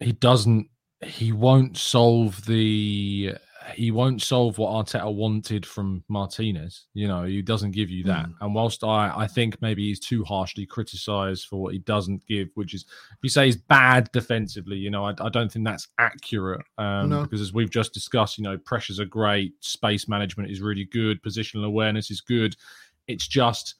he doesn't he won't solve the he won't solve what Arteta wanted from Martinez. You know, he doesn't give you that. And whilst I, I think maybe he's too harshly criticised for what he doesn't give, which is if you say he's bad defensively, you know, I, I don't think that's accurate. Um, No. Because as we've just discussed, you know, pressures are great, space management is really good, positional awareness is good. It's just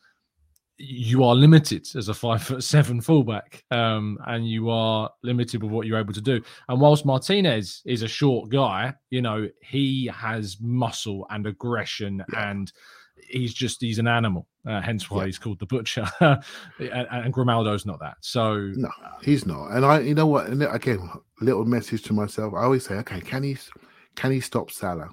you are limited as a five foot seven fullback, um, and you are limited with what you're able to do. And whilst Martinez is a short guy, you know he has muscle and aggression, and he's just he's an animal. Uh, hence why Yeah. he's called the butcher. and, and Grimaldo's not that. So No, he's not. And I, you know what? And again, little message to myself. I always say, okay, can he, can he stop Salah?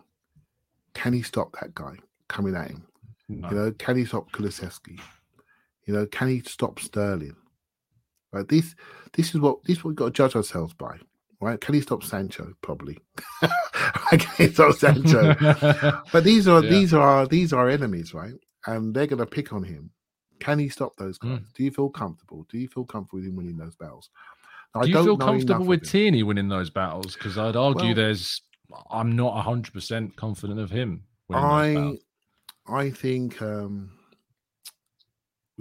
Can he stop that guy coming at him? no. You know, can he stop Kulusevski? You know, can he stop Sterling? Right. This, this is what this is what we've got to judge ourselves by. Right? Can he stop Sancho? Probably. can he stop Sancho? But these are Yeah. these are these are enemies, right? And they're going to pick on him. Can he stop those guys? Mm. Do you feel comfortable? Do you feel comfortable with him winning those battles? Now, Do you don't feel comfortable with. Tierney winning those battles? Because I'd argue Well- there's I'm not hundred percent confident of him. I. I think um,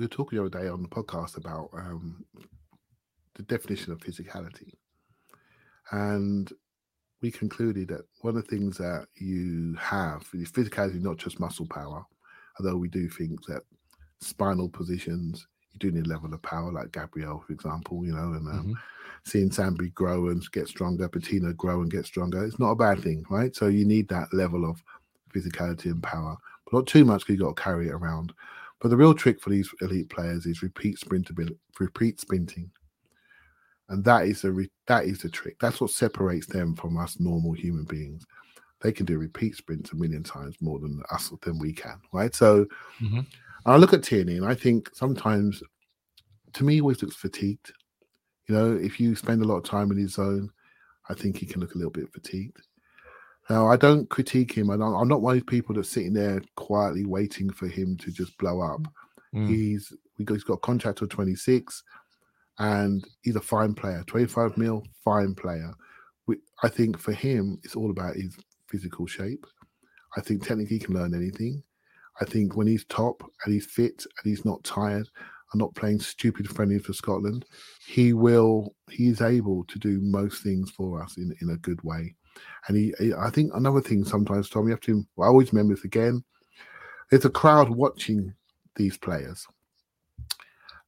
we were talking the other day on the podcast about um, the definition of physicality, and we concluded that one of the things that you have is physicality, not just muscle power, although we do think that spinal positions you do need a level of power, like Gabriel, for example, you know, and um, Mhm. seeing Sambi grow and get stronger, Patino grow and get stronger, it's not a bad thing, right? So you need that level of physicality and power, but not too much because you've got to carry it around. But the real trick for these elite players is repeat sprintability, repeat sprinting, and that is the re- that is the trick. That's what separates them from us normal human beings. They can do repeat sprints a million times more than us than we can, right? So Mhm. I look at Tierney and I think sometimes, to me, he always looks fatigued. You know, if you spend a lot of time in his zone, I think he can look a little bit fatigued. Now, I don't critique him. and I'm I'm not one of these people that's sitting there quietly waiting for him to just blow up. Mm. He's he's got a contract till 26, and he's a fine player. 25 mil, fine player. We, I think for him, it's all about his physical shape. I think technically he can learn anything. I think when he's top and he's fit and he's not tired and not playing stupid friendlies for Scotland, he will. He is able to do most things for us in, in a good way. And he, he- I think another thing sometimes, Tom, you have to. I always remember this again. There's a crowd watching these players,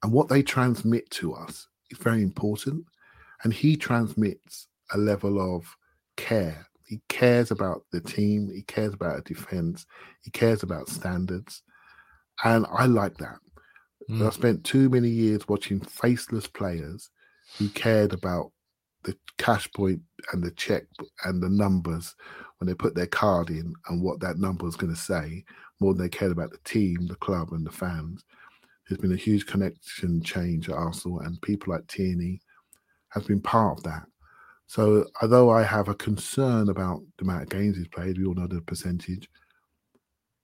and what they transmit to us is very important. And he transmits a level of care He cares about the team. He cares about defense. He cares about standards, and I like that. Mm. I spent too many years watching faceless players who cared about the cash point and the check and the numbers when they put their card in and what that number was going to say more than they cared about the team, the club, and the fans. There's been a huge connection change at Arsenal, and people like Tierney has been part of that. So, although I have a concern about the amount of games he's played, we all know the percentage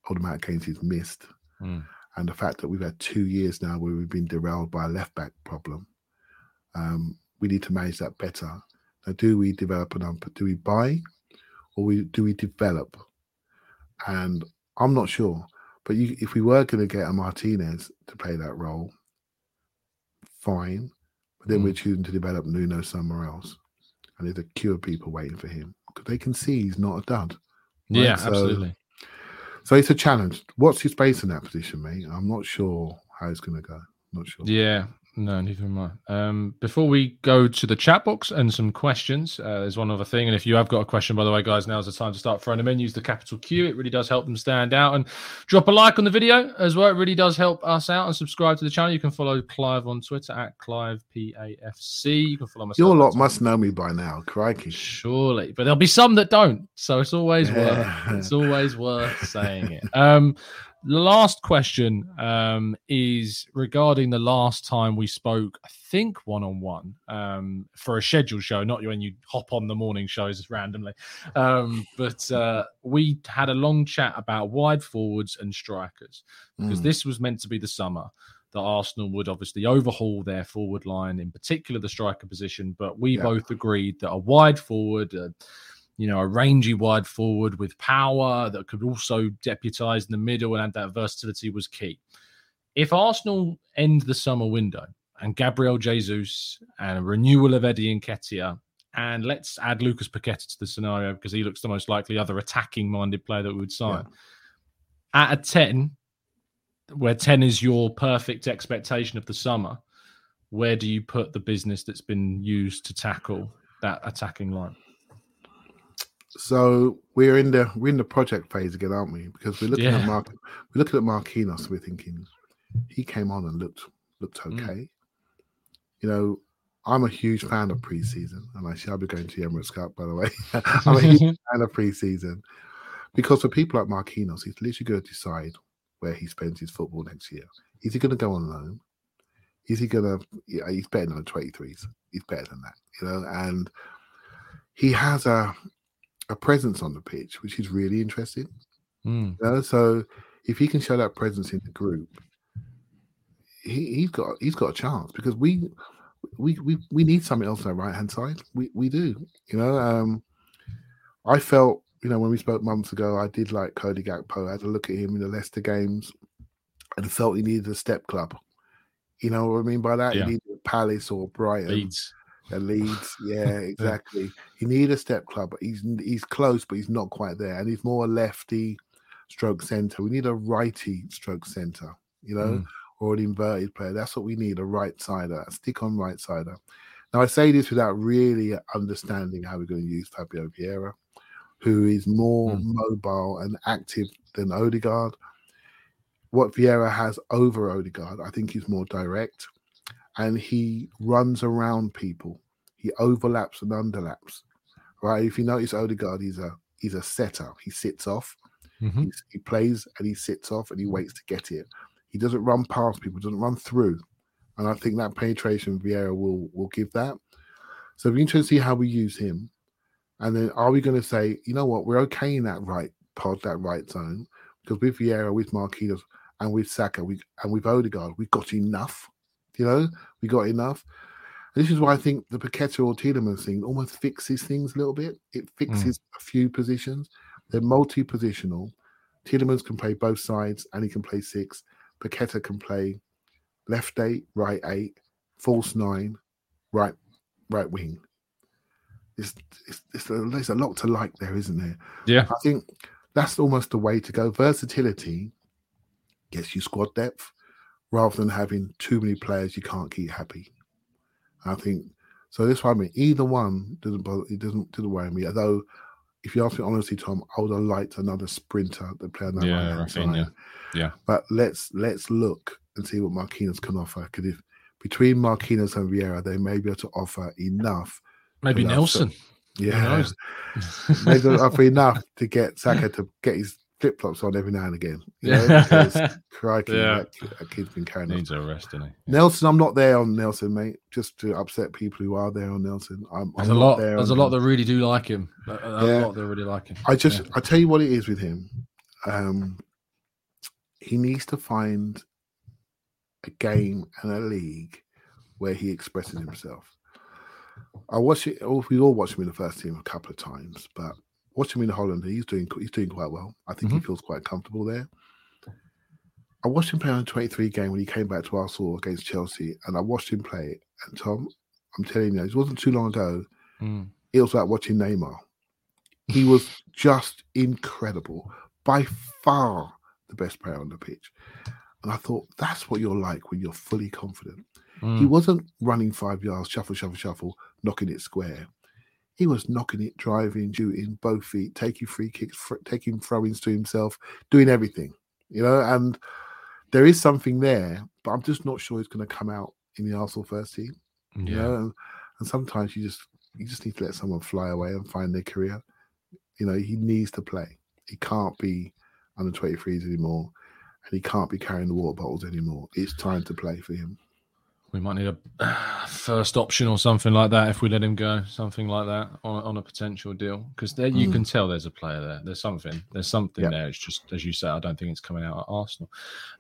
or the amount of games he's missed, Mm. and the fact that we've had two years now where we've been derailed by a left back problem. Um, we need to manage that better. Now, do we develop an ump? Do we buy, or we do we develop? And I'm not sure. But you, if we were going to get a Martinez to play that role, fine. But then Mm. we're choosing to develop Nuno somewhere else, and there's a queue of people waiting for him because they can see he's not a dud. Right, Yeah, so- absolutely. So it's a challenge. What's his space in that position, mate? I'm not sure how it's going to go. Not sure. Yeah, no, neither am I. Um, before we go to the chat box and some questions, uh, there's one other thing. And if you have got a question, by the way, guys, now's the time to start throwing them in. Use the capital Q. It really does help them stand out. And drop a like on the video as well. It really does help us out. And subscribe to the channel. You can follow Clive on Twitter at Clive PAFC. You can follow myself. Your lot must know me by now. Crikey. Surely, but there'll be some that don't. So it's always worth it's always worth saying it. Um, the last question um, is regarding the last time we spoke. I think one on one um, for a scheduled show, not when you hop on the morning shows randomly. Um, but uh, we had a long chat about wide forwards and strikers because Mm. this was meant to be the summer that Arsenal would obviously overhaul their forward line, in particular the striker position. But we Yeah. both agreed that a wide forward, uh, you know, a rangy wide forward with power that could also deputise in the middle and add that versatility was key. If Arsenal end the summer window and Gabriel Jesus and a renewal of Eddie and Nketiah, and let's add Lucas Paqueta to the scenario because he looks the most likely other attacking minded player that we would sign. At a 10, where 10 is your perfect expectation of the summer, where do you put the business that's been used to tackle that attacking line? So we're in the we're in the project phase again, aren't we? Because we're looking Yeah. at Mark, we're looking at Marquinhos. We're thinking he came on and looked looked Mm. okay. You know, I'm a huge fan of preseason, and I shall be going to the Emirates Cup, by the way. I'm a huge fan of preseason because for people like Marquinhos, he's literally going to decide where he spends his football next year. Is he going to go on loan? Is he going to? Yeah, he's better than the 23s. He's better than that, you know. And he has a a presence on the pitch, which is really interesting. Mm. You know? So if he can show that presence in the group, he, he's got he's got a chance because we we we, we need something else on the right hand side. We we do. You know, um I felt, you know, when we spoke months ago, I did like Cody Gakpo. I had a look at him in the Leicester games and felt he needed a step club. You know what I mean by that? Yeah. He needed Palace or Brighton. Leeds. At Leeds, yeah, exactly. He need a step club, he's he's close, but he's not quite there, and he's more a lefty stroke center. We need a righty stroke center, you know, Mm. or an inverted player. That's what we need, a right sider, a stick on right sider. Now I say this without really understanding how we're going to use Fabio Vieira, who is more Mm. mobile and active than Odegaard. What Vieira has over Odegaard, I think he's more direct and he runs around people. He overlaps and underlaps. Right. If you notice Odegaard, he's a he's a setter. He sits off. Mhm. He's, he plays and he sits off and he waits to get it. He doesn't run past people, doesn't run through. And I think that penetration Vieira will will give that. So it'll be interesting to see how we use him. And then are we going to say, you know what, we're okay in that right pod, that right zone, because with Vieira, with Marquinhos, and with Saka, we and with Odegaard, we got enough. You know, we got enough. And this is why I think the Paqueta or Tielemans thing almost fixes things a little bit. It hmm. fixes a few positions. They're multi-positional. Tielemans can play both sides and he can play six. Paqueta can play left eight, right eight, false nine, right right wing. It's, it's, it's a, there's a lot to like there, isn't there? Yeah. I think that's almost the way to go. Versatility gets you squad depth rather than having too many players you can't keep happy. I think so. That's why I mean either one doesn't bother, it doesn't doesn't worry me. Although if you ask me honestly, Tom, I would have liked another sprinter to play on that Yeah, Rafinha. Yeah. But let's let's look and see what Marquinhos can offer. Because if between Marquinhos and Vieira, they may be able to offer enough. Maybe Enough Nelson. Yeah, knows? maybe offer enough to get Saka to get his flip flops on every now and again. You know, Yeah. because crikey, Yeah. that, kid- that kid's been carrying on. Needs a rest, doesn't he? Nelson, I'm not there on Nelson, mate. Just to upset people who are there on Nelson. I'm, There's I'm a lot. there There's a on lot that really do like him. A, a Yeah. lot that really like him. I just, Yeah. I tell you what it is with him. Um, he needs to find a game and a league where he expresses himself. I watch it. oh, We all watched him in the first team a couple of times, but watching him in Holland, he's doing he's doing quite well. I think he feels quite comfortable there. I watched him play on a 23 game when he came back to Arsenal against Chelsea, and I watched him play. And Tom, I'm telling you, it wasn't too long ago. Mm. It was like watching Neymar. He was just incredible, by far the best player on the pitch. And I thought that's what you're like when you're fully confident. He Mm. wasn't running five yards, shuffle, shuffle, shuffle, knocking it square. He was knocking it, driving, shooting, both feet, taking free kicks, fr- taking throw-ins to himself, doing everything. You know, and there is something there, but I'm just not sure it's going to come out in the Arsenal first team. You Yeah. know, and, and sometimes you just you just need to let someone fly away and find their career. You know, he needs to play. He can't be under 23s anymore, and he can't be carrying the water bottles anymore. It's time to play for him. We might need a first option or something like that if we let him go, something like that on, on a potential deal. Because there you can tell there's a player there. There's something. There's something Yeah. there. It's just as you say. I don't think it's coming out at Arsenal.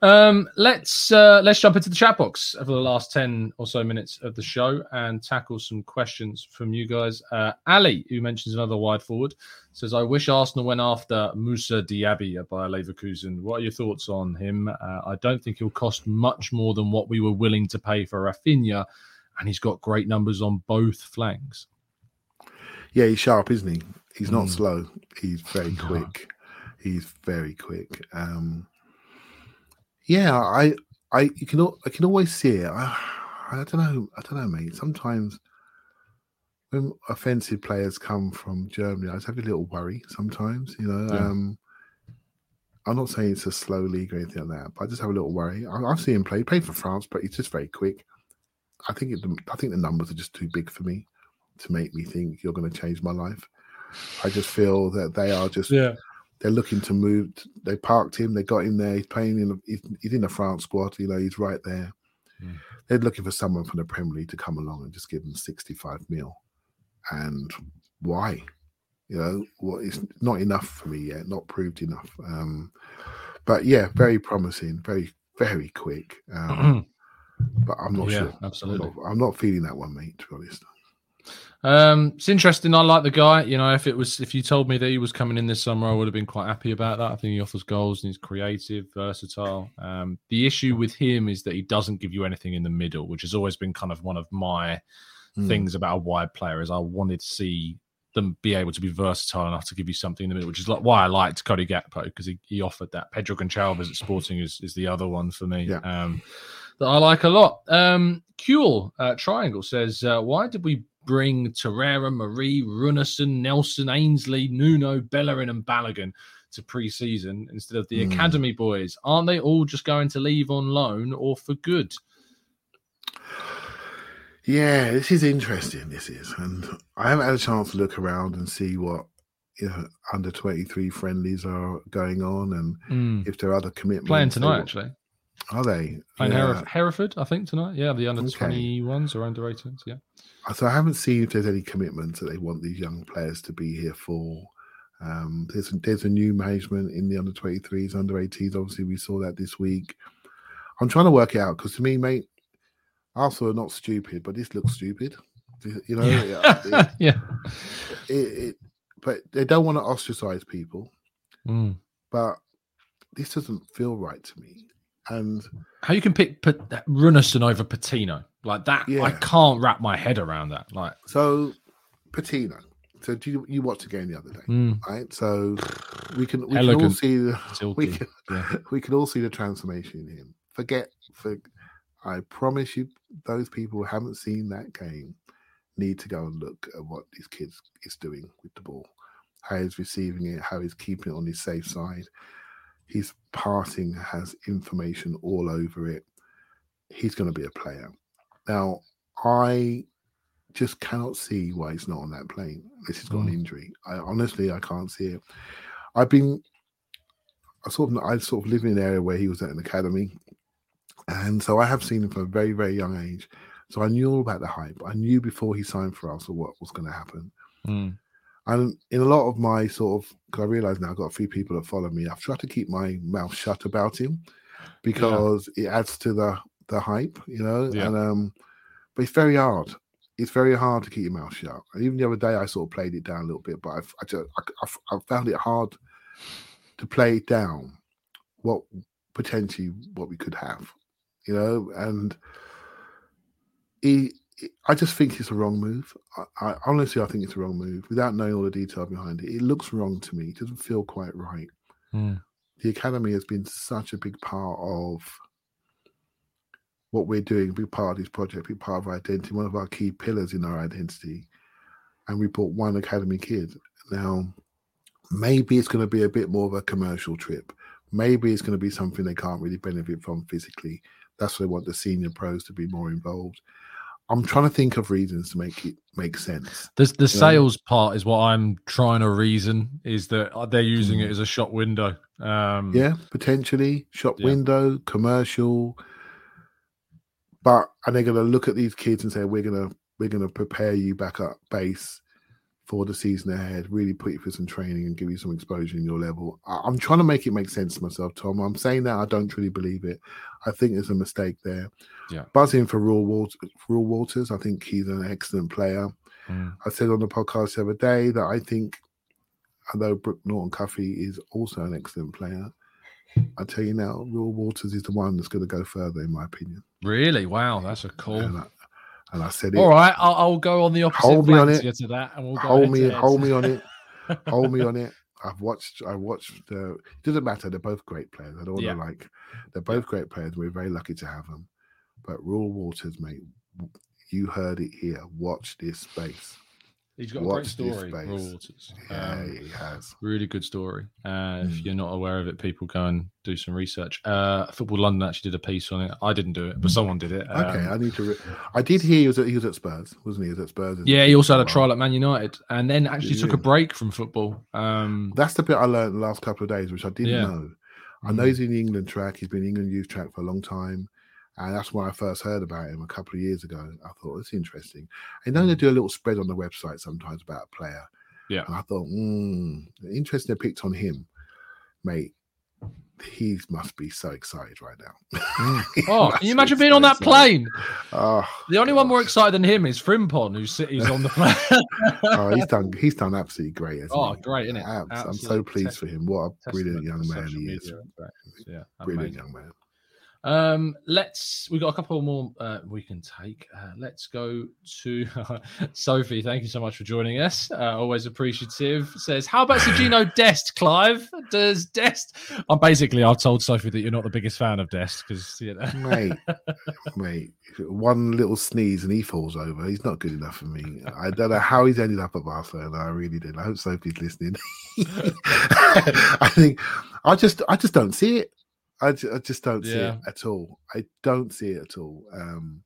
Um, let's uh, let's jump into the chat box over the last ten or so minutes of the show and tackle some questions from you guys. Uh, Ali, who mentions another wide forward, says, "I wish Arsenal went after Moussa Diaby by Leverkusen. What are your thoughts on him? Uh, I don't think he'll cost much more than what we were willing to pay for Rafinha, and he's got great numbers on both flanks. Yeah, he's sharp, isn't he? He's not Mm. slow. He's very quick. He's very quick. Um, yeah, I, I, you can, I can always see it. I, I don't know. I don't know, mate. Sometimes when offensive players come from Germany, I just have a little worry. Sometimes, you know. Yeah. Um, I'm not saying it's a slow league or anything like that, but I just have a little worry. I, I've seen him play. He played for France, but he's just very quick. I think it, I think the numbers are just too big for me to make me think you're going to change my life. I just feel that they are just Yeah, they're looking to move. They parked him. They got him there. He's playing in. He's, he's in the France squad. You know, he's right there. Mm. They're looking for someone from the Premier League to come along and just give them 65 mil. And why? You know, it's not enough for me yet. Not proved enough. Um, but yeah, very promising. Very very quick. Um, but I'm not Yeah, sure. absolutely. I'm not, I'm not feeling that one, mate. To be honest. Um, it's interesting. I like the guy. You know, if it was, if you told me that he was coming in this summer, I would have been quite happy about that. I think he offers goals and he's creative, versatile. Um, the issue with him is that he doesn't give you anything in the middle, which has always been kind of one of my Mm. things about a wide player. Is I wanted to see them be able to be versatile enough to give you something in the middle, which is like why I liked Cody Gakpo because he, he offered that. Pedro Gonçalves at Sporting is, is the other one for me. Yeah. Um, that I like a lot. Um, Kuhl uh, Triangle says, uh, why did we bring Torreira, Mari, Runarsson, Nelson, Ainsley, Nuno, Bellerin, and Balogun to pre-season instead of the Hmm. academy boys? Aren't they all just going to leave on loan or for good? Yeah, this is interesting. This is, and I haven't had a chance to look around and see what you know under twenty three friendlies are going on, and if there are other commitments. Playing tonight, wa- actually. Are they? Playing Yeah. Hereford, I think, tonight. Yeah, the under Okay. 21s or under 18s. Yeah. So I haven't seen if there's any commitments that they want these young players to be here for. Um, there's there's a new management in the under 23s, under 18s. Obviously, we saw that this week. I'm trying to work it out because to me, mate, Arsenal are not stupid, but this looks stupid. You know, Yeah. it, yeah. it, it, but they don't want to ostracize people. Mm. But this doesn't feel right to me. And How you can pick P- Runarsson over Patino like that? I can't wrap my head around that. Like, so, Patino. So, do you, you watched the game the other day, mm, right? So, we can we can all see the, we can Yeah. we can all see the transformation in him. Forget for I promise you, those people who haven't seen that game need to go and look at what these kids is doing with the ball. how he's receiving it, how he's keeping it on his safe side. His passing has information all over it. He's going to be a player. Now, I just cannot see why he's not on that plane. This has got an Mm. injury. I honestly, I can't see it. I've been, I sort of, I sort of live in an area where he was at an academy, and so I have seen him from a very, very young age. So I knew all about the hype. I knew before he signed for us what was going to happen. Mm. And in a lot of my sort of, because I realize now I've got a few people that follow me, I've tried to keep my mouth shut about him because it adds to the the hype, you know. Yeah. And um, but it's very hard. It's very hard to keep your mouth shut. And even the other day, I sort of played it down a little bit, but I've, I just I, I, I found it hard to play down. What potentially what we could have, you know, and he. I just think it's a wrong move. I, I honestly, I think it's a wrong move. Without knowing all the detail behind it, it looks wrong to me. It doesn't feel quite right. Mm. The academy has been such a big part of what we're doing, a big part of this project, a big part of our identity, one of our key pillars in our identity. And we brought one academy kid. Now, maybe it's going to be a bit more of a commercial trip. Maybe it's going to be something they can't really benefit from physically. That's why they want the senior pros to be more involved. I'm trying to think of reasons to make it make sense. The the sales part is what I'm trying to reason is that uh, they're using it Mm. as a shop window. Um, Yeah, potentially shop Yeah. window, commercial. But are they going to look at these kids and say, "We're gonna we're gonna prepare you back up base for the season ahead, really put you through some training and give you some exposure in your level"? I, I'm trying to make it make sense to myself, Tom. I'm saying that I don't really believe it. I think there's a mistake there. Yeah. buzzing for Reuell Walters. Reuell Walters. I think he's an excellent player. Mm. I said on the podcast the other day that I think, although Brooke Norton-Cuffy is also an excellent player, I tell you now, Reuell Walters is the one that's going to go further, in my opinion. Really? Wow, that's a cool. And, I, said it. All right, I'll, I'll go on the opposite Hold me on it. to that, and we'll go hold me, hold me on it, hold me on it. I've watched. I watched. Uh, it doesn't matter. They're both great players. I don't want Yeah. to like. They're both great players. We're very lucky to have them. But Reuell Walters, mate, you heard it here. Watch this space. He's got a great Watch story, Walters. Yeah, Um, he has. really good story. Uh, If Mm. you're not aware of it, people go and do some research. Uh, Football London actually did a piece on it. I didn't do it, but someone did it. Okay, Um, I need to. Re- I did hear he was at he was at Spurs, wasn't he? He was at Spurs. yeah, he also had a trial at Man United, and then actually took a break from football. Um, That's the bit I learned the last couple of days, which I didn't Yeah. know. I know Mm. he's in the England track. He's been in England youth track for a long time, and that's when I first heard about him a couple of years ago. I thought it's interesting. And then they do a little spread on the website sometimes about a player. Yeah. and I thought, hmm, interesting. They picked on him, mate. He must be so excited right now. Oh, can you imagine being so on that excited. plane? Oh, The only one more excited than him is Frimpon, who's he's on the plane. oh, he's done. He's done absolutely great. Oh, he? great, innit? Abs- I'm so pleased test- for him. What a brilliant young man he is. interactions. Yeah, Brilliant amazing. young man. Um, let's we got a couple more uh, we can take. Uh, let's go to Sophie. Thank you so much for joining us. Uh, always appreciative. Says, how about Sergino Dest, Clive? Does Dest? I'm basically I've told Sophie that you're not the biggest fan of Dest because you know. mate, mate, one little sneeze and he falls over. He's not good enough for me. I don't know how he's ended up at Barcelona. I really did. I hope Sophie's listening. I think I just, I just don't see it. I, I just don't see Yeah. it at all. I don't see it at all. Um,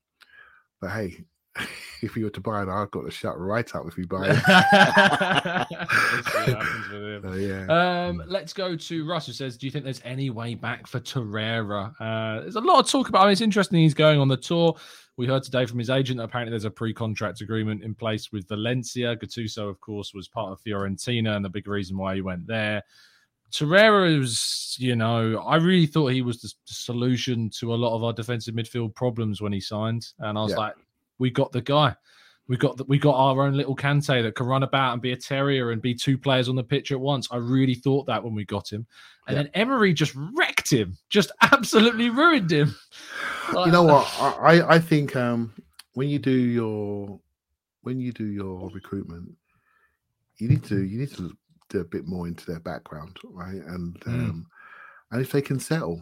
but hey, if you were to buy it, I've got to shut right up if you buy it. We'll see what happens with him. So, yeah. Um, let's go to Russ, who says, "Do you think there's any way back for Torreira?" Uh, there's a lot of talk about. I mean, it's interesting. He's going on the tour. We heard today from his agent that apparently there's a pre-contract agreement in place with Valencia. Gattuso, of course, was part of Fiorentina, and the big reason why he went there. Torreira was, you know, I really thought he was the, solution to a lot of our defensive midfield problems when he signed, and I was Yeah. like, we got the guy. We got the, we got our own little Kante that can run about and be a terrier and be two players on the pitch at once. I really thought that when we got him, and Yeah. then Emery just wrecked him, just absolutely ruined him. you know what I, I- think um when you do your when you do your recruitment you need to you need to a bit more into their background right and Mm. um and if they can settle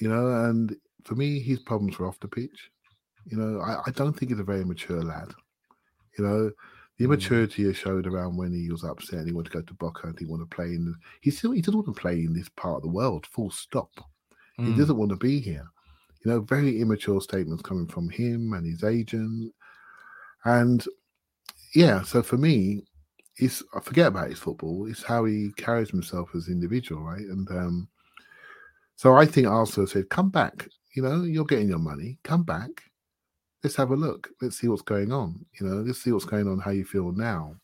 you know and for me his problems were off the pitch you know i, I don't think he's a very mature lad you know The Mm. immaturity is showed around when he was upset and he wanted to go to Boca and he wanted to play in. The, he still he doesn't want to play in this part of the world. Full stop. He Mm. doesn't want to be here. You know, very immature statements coming from him and his agent. And yeah, so for me, it's I forget about his football. It's how he carries himself as an individual, right? And um, so I think Arsenal said, "Come back. You know, you're getting your money. Come back. Let's have a look. Let's see what's going on. You know, let's see what's going on. How you feel now.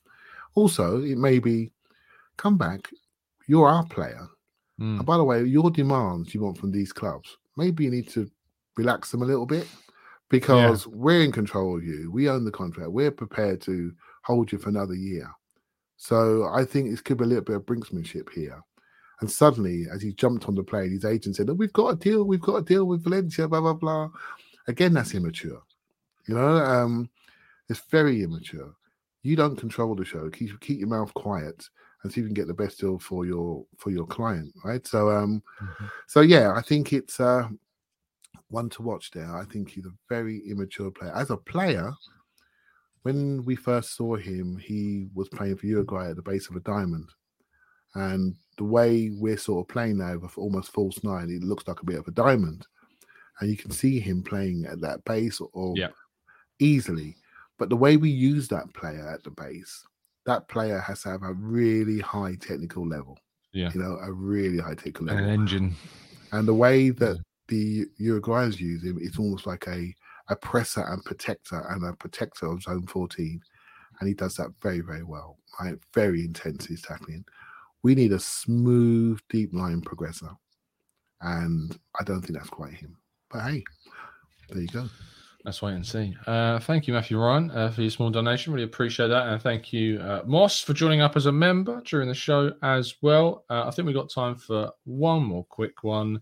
Also, it may be, come back. You're our player. Mm. And by the way, your demands you want from these clubs, maybe you need to relax them a little bit because we're in control of you. We own the contract. We're prepared to hold you for another year. So I think it could be a little bit of brinksmanship here. And suddenly, as he jumped on the plane, his agent said, oh, We've got a deal. We've got a deal with Valencia, blah, blah, blah. Again, that's immature. You know, um, it's very immature. You don't control the show. Keep, keep your mouth quiet and see if you can get the best deal for your for your client, right? So um Mhm. so yeah, I think it's uh one to watch there. I think he's a very immature player. As a player, when we first saw him, he was playing for Uruguay at the base of a diamond. And the way we're sort of playing now with almost false nine, it looks like a bit of a diamond. And you can see him playing at that base or Yeah. easily. But the way we use that player at the base, that player has to have a really high technical level. Yeah. You know, a really high technical level. An engine. And the way that the Uruguayans use him, it's almost like a oppressor and protector and a protector of zone 14. And he does that very, very well. Right? Very intense his tackling. We need a smooth, deep line progressor. And I don't think that's quite him. But hey, there you go. Let's wait and see. Uh, thank you, Matthew Ryan, uh, for your small donation. Really appreciate that. And thank you, uh, Moss, for joining up as a member during the show as well. Uh, I think we've got time for one more quick one,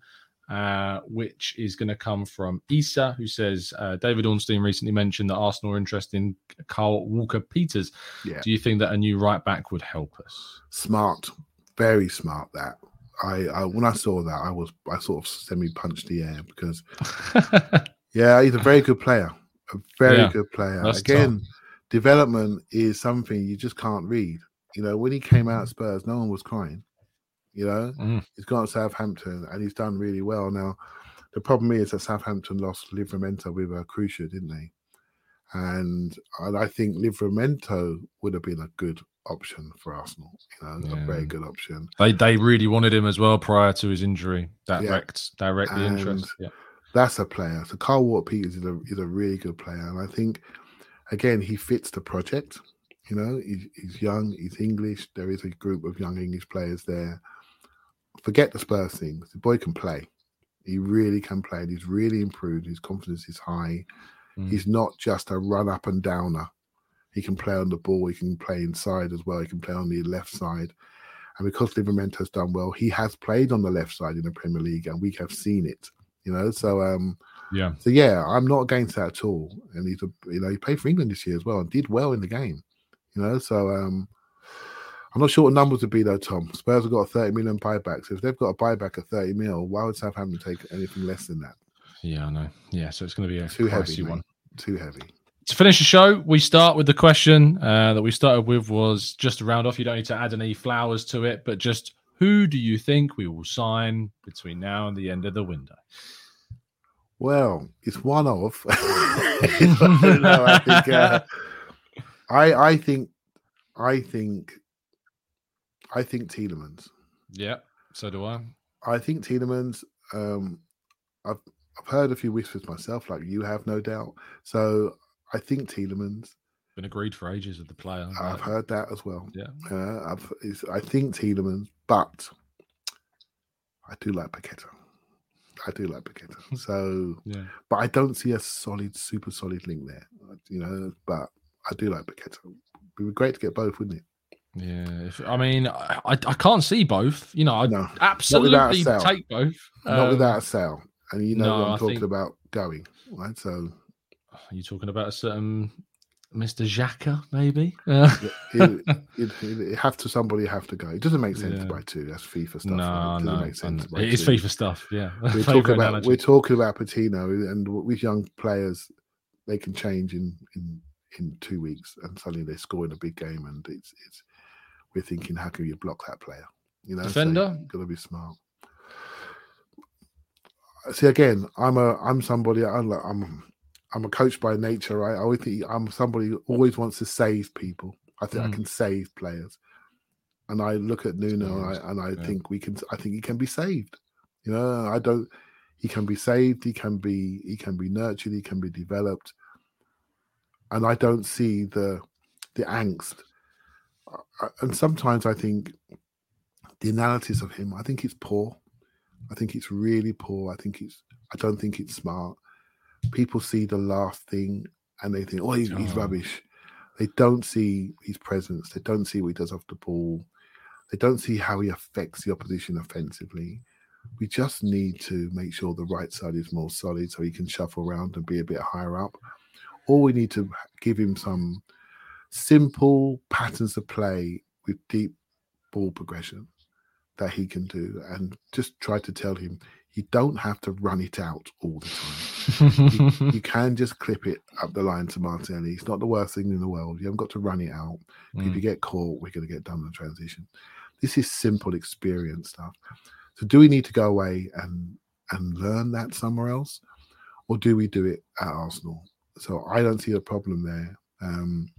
uh, which is going to come from Issa, who says uh, David Ornstein recently mentioned that Arsenal are interested in Kyle Walker Peters. Yeah. Do you think that a new right back would help us? Smart. Very smart that. I, I when I saw that I was I sort of semi punched the air because Yeah, he's a very good player. A very Yeah, good player. Again, development is something you just can't read. You know, when he came out Spurs, no one was crying. You know, Mm. he's gone to Southampton and he's done really well. Now, the problem is that Southampton lost Livramento with a Cruciate, didn't they? And I I think Livramento would have been a good option for Arsenal. You know, a very good option. They they really wanted him as well prior to his injury. That Yeah. wrecked directly And- interest. Yeah. that's a player. So Kyle Walker Peters is a is a really good player, and I think again he fits the project. You know, he's, he's young, he's English. There is a group of young English players there. Forget the Spurs thing. The boy can play. He really can play. And he's really improved. His confidence is high. Mm. He's not just a run up and downer. He can play on the ball. He can play inside as well. He can play on the left side. And because Livramento's done well, he has played on the left side in the Premier League, and we have seen it. You know, so um, Yeah. so yeah, I'm not against that at all. And he's a you know he played for England this year as well and did well in the game. You know, so um, I'm not sure what numbers would be though, Tom. Spurs have got a 30 million buyback. So if they've got a buyback of 30 mil, why would Southampton take anything less than that? Yeah, I know. Yeah, so it's going to be a Too heavy, mate. one. Too heavy. To finish the show, we start with the question uh, that we started with was just to round off. You don't need to add any flowers to it, but just who do you think we will sign between now and the end of the window? Well, it's one of. no, I think. Uh, I I think I think I think Tielemans. Yeah, so do I. I think Tielemans. Um, I've I've heard a few whispers myself, like you have, no doubt. So I think Tielemans. Been agreed for ages with the player. I've heard that as well. Yeah. Uh, I've, it's, I think Tielemans, but I do like Paqueta. I do like Paqueta. So, Yeah. but I don't see a solid, super solid link there. You know, but I do like Paqueta. It would be great to get both, wouldn't it? Yeah, if, I mean, I, I I can't see both. You know, I'd No, absolutely take both. not Um, without a sale. And you know no, what I'm I talking think- about going, right? So Are you talking about a certain Mr. Xhaka, maybe? Uh, it, it, it, it have to somebody have to go. It doesn't make sense Yeah. to buy two. That's FIFA stuff. no, right? It doesn't no, make sense. to buy it is two. FIFA stuff. Yeah, We're talking about analogy. we're talking about Patino, and with young players, they can change in in, in two weeks, and suddenly they score in a big game, and it's it's we're thinking, how can you block that player? You know, so Defender? you've got to be smart. See, again, I'm a I'm somebody I'm like I'm I'm a coach by nature, right? I always think I'm somebody who always wants to save people. I think I Mm. can save players, and I look at Nuno and I and I Yeah. think we can. I think he can be saved. You know, I don't. He can be saved. He can be. He can be nurtured. He can be developed. And I don't see the the angst. And sometimes I think the analysis of him. I think it's poor. I think it's really poor. I think it's. I don't think it's smart. People see the last thing and they think, "Oh, he's, he's Oh. rubbish." They don't see his presence. They don't see what he does off the ball. They don't see how he affects the opposition offensively. We just need to make sure the right side is more solid so he can shuffle around and be a bit higher up. Or we need to give him some simple patterns of play with deep ball progression that he can do and just try to tell him you don't have to run it out all the time. you, you can just clip it up the line to Martinelli. It's not the worst thing in the world. You haven't got to run it out. If Mm. you get caught, we're going to get done in the transition. This is simple experience stuff. So, do we need to go away and and learn that somewhere else, or do we do it at Arsenal? So, I don't see a problem there. Um,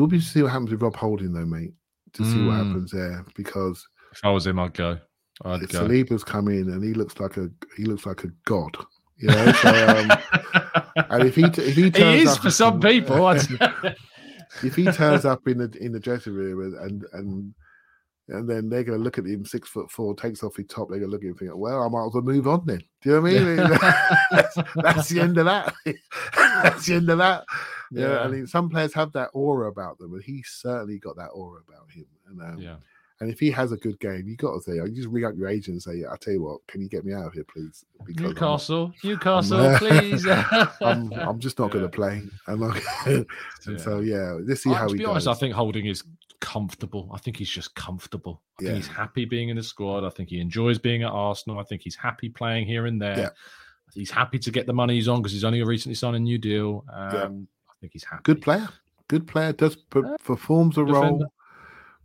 will be to see what happens with Rob Holding, though, mate. To see what Mm. happens there, because If I was him, I'd go. I'd go. Saliba's come in and he looks like a he looks like a god, you know. So, um, and if he if he he turns is up- for some people. If he turns up in the in the dressing room and and and, and then they're going to look at him six foot four, takes off his top, they're going to look at him and think, well, I might as well move on then. Do you know what I mean? that's, that's the end of that. that's the end of that. Yeah. Yeah. I mean, some players have that aura about them, and he certainly got that aura about him. And um, yeah. and if he has a good game, you got to say, you just ring up your agent and say, yeah, I tell you what, can you get me out of here, please? Because I'm- Newcastle, Newcastle, uh, please. I'm, I'm just not going to play. I'm not, and Yeah. so yeah, let's see I- how to he be goes. honest, I think Holding is comfortable. I think he's just comfortable. I Yeah. think he's happy being in the squad. I think he enjoys being at Arsenal. I think he's happy playing here and there. Yeah. He's happy to get the money he's on because he's only recently signed a new deal. Um, think he's happy. good player, good player. Does per- performs a Defender. role,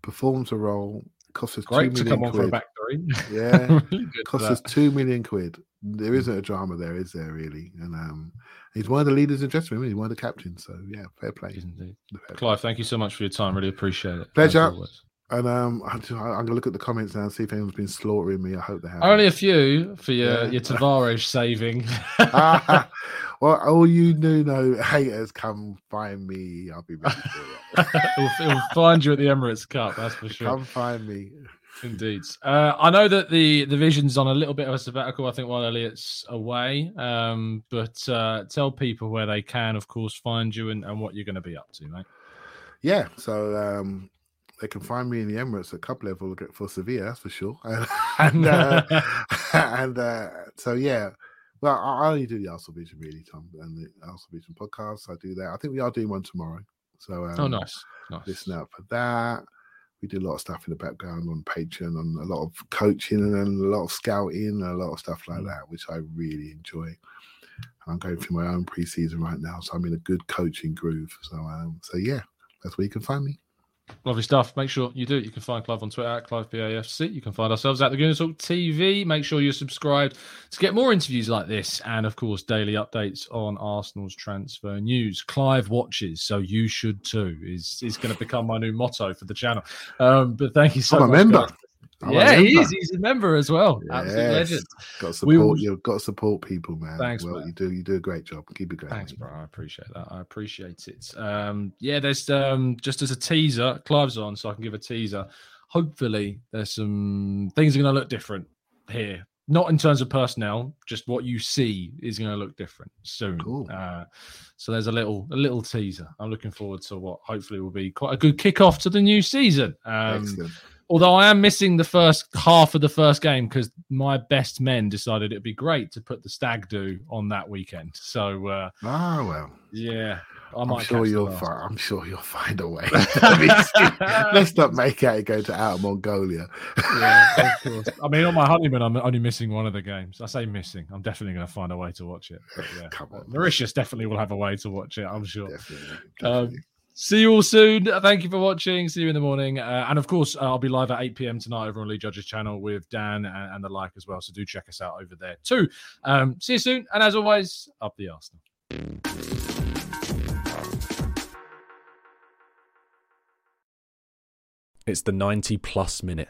performs a role. Costs us Great two to come million on for a quid. back three. Yeah, really costs us two million quid. There isn't a drama there, is there? Really? And um, he's one of the leaders in dressing room. He's one of the captains. So yeah, fair play. Indeed. Fair play. Clive, thank you so much for your time. Really appreciate it. as Pleasure. And um, I'm going to look at the comments now and see if anyone's been slaughtering me. I hope they have. Only a few for your, Yeah. your Tavares saving. Well, all you Nuno haters, come find me. I'll be ready for it. he'll, he'll find you at the Emirates Cup, that's for sure. Come find me. Indeed. Uh, I know that the the vision's on a little bit of a sabbatical. I think while Elliot's away, um, but uh, tell people where they can, of course, find you and, and what you're going to be up to, mate. Yeah, so um, they can find me in the Emirates at cup level for Sevilla, that's for sure. and uh, and uh, so yeah, well, I I only do the Arsenal Vision really, Tom, and the Arsenal Vision podcast. I do that. I think we are doing one tomorrow. So um, oh, nice, nice. listen out for that. We do a lot of stuff in the background on Patreon, on a lot of coaching and then a lot of scouting and a lot of stuff like Mm. that, which I really enjoy. And I'm going through my own preseason right now, so I'm in a good coaching groove. So, um, so yeah, that's where you can find me. Lovely stuff. Make sure you do it. You can find Clive on Twitter at CliveBAFC. You can find ourselves at the Gooners Talk TV. Make sure you're subscribed to get more interviews like this. And of course, daily updates on Arsenal's transfer news. Clive watches, so you should too, is, is going to become my new motto for the channel. Um, but thank you so I'm a much. member. guys. I'm yeah, he is. He's a member as well. Absolute legend. Got to support will- you've got to support people, man. Thanks, well, man. you do you do a great job. Keep it going. Thanks, bro. I appreciate that. I appreciate it. Um, yeah, there's um, just as a teaser, Clive's on, so I can give a teaser. Hopefully, there's some things are going to look different here. Not in terms of personnel, just what you see is going to look different soon. Cool. Uh, so there's a little a little teaser. I'm looking forward to what hopefully will be quite a good kickoff to the new season. Um, Excellent. Although I am missing the first half of the first game because my best men decided it'd be great to put the stag do on that weekend. So uh, Ah well. yeah, I I'm sure you'll find. I'm sure you'll find a way. Let's not make out it go to Outer Mongolia. yeah, of course. I mean, on my honeymoon, I'm only missing one of the games. I say missing. I'm definitely going to find a way to watch it. But yeah, Come on. Mauritius definitely will have a way to watch it. I'm sure. Definitely, Um, definitely. See you all soon. Thank you for watching. See you in the morning. Uh, and of course, uh, I'll be live at 8 p.m. tonight over on Lee Judge's channel with Dan and, and the like as well. So do check us out over there too. Um, see you soon. And as always, up the Arsenal. It's the 90 plus minute.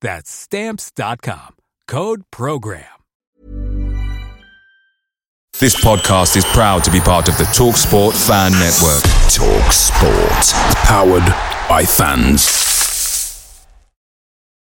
That's stamps.com. Code program. This podcast is proud to be part of the TalkSport Fan Network. Talk Sport. Powered by fans.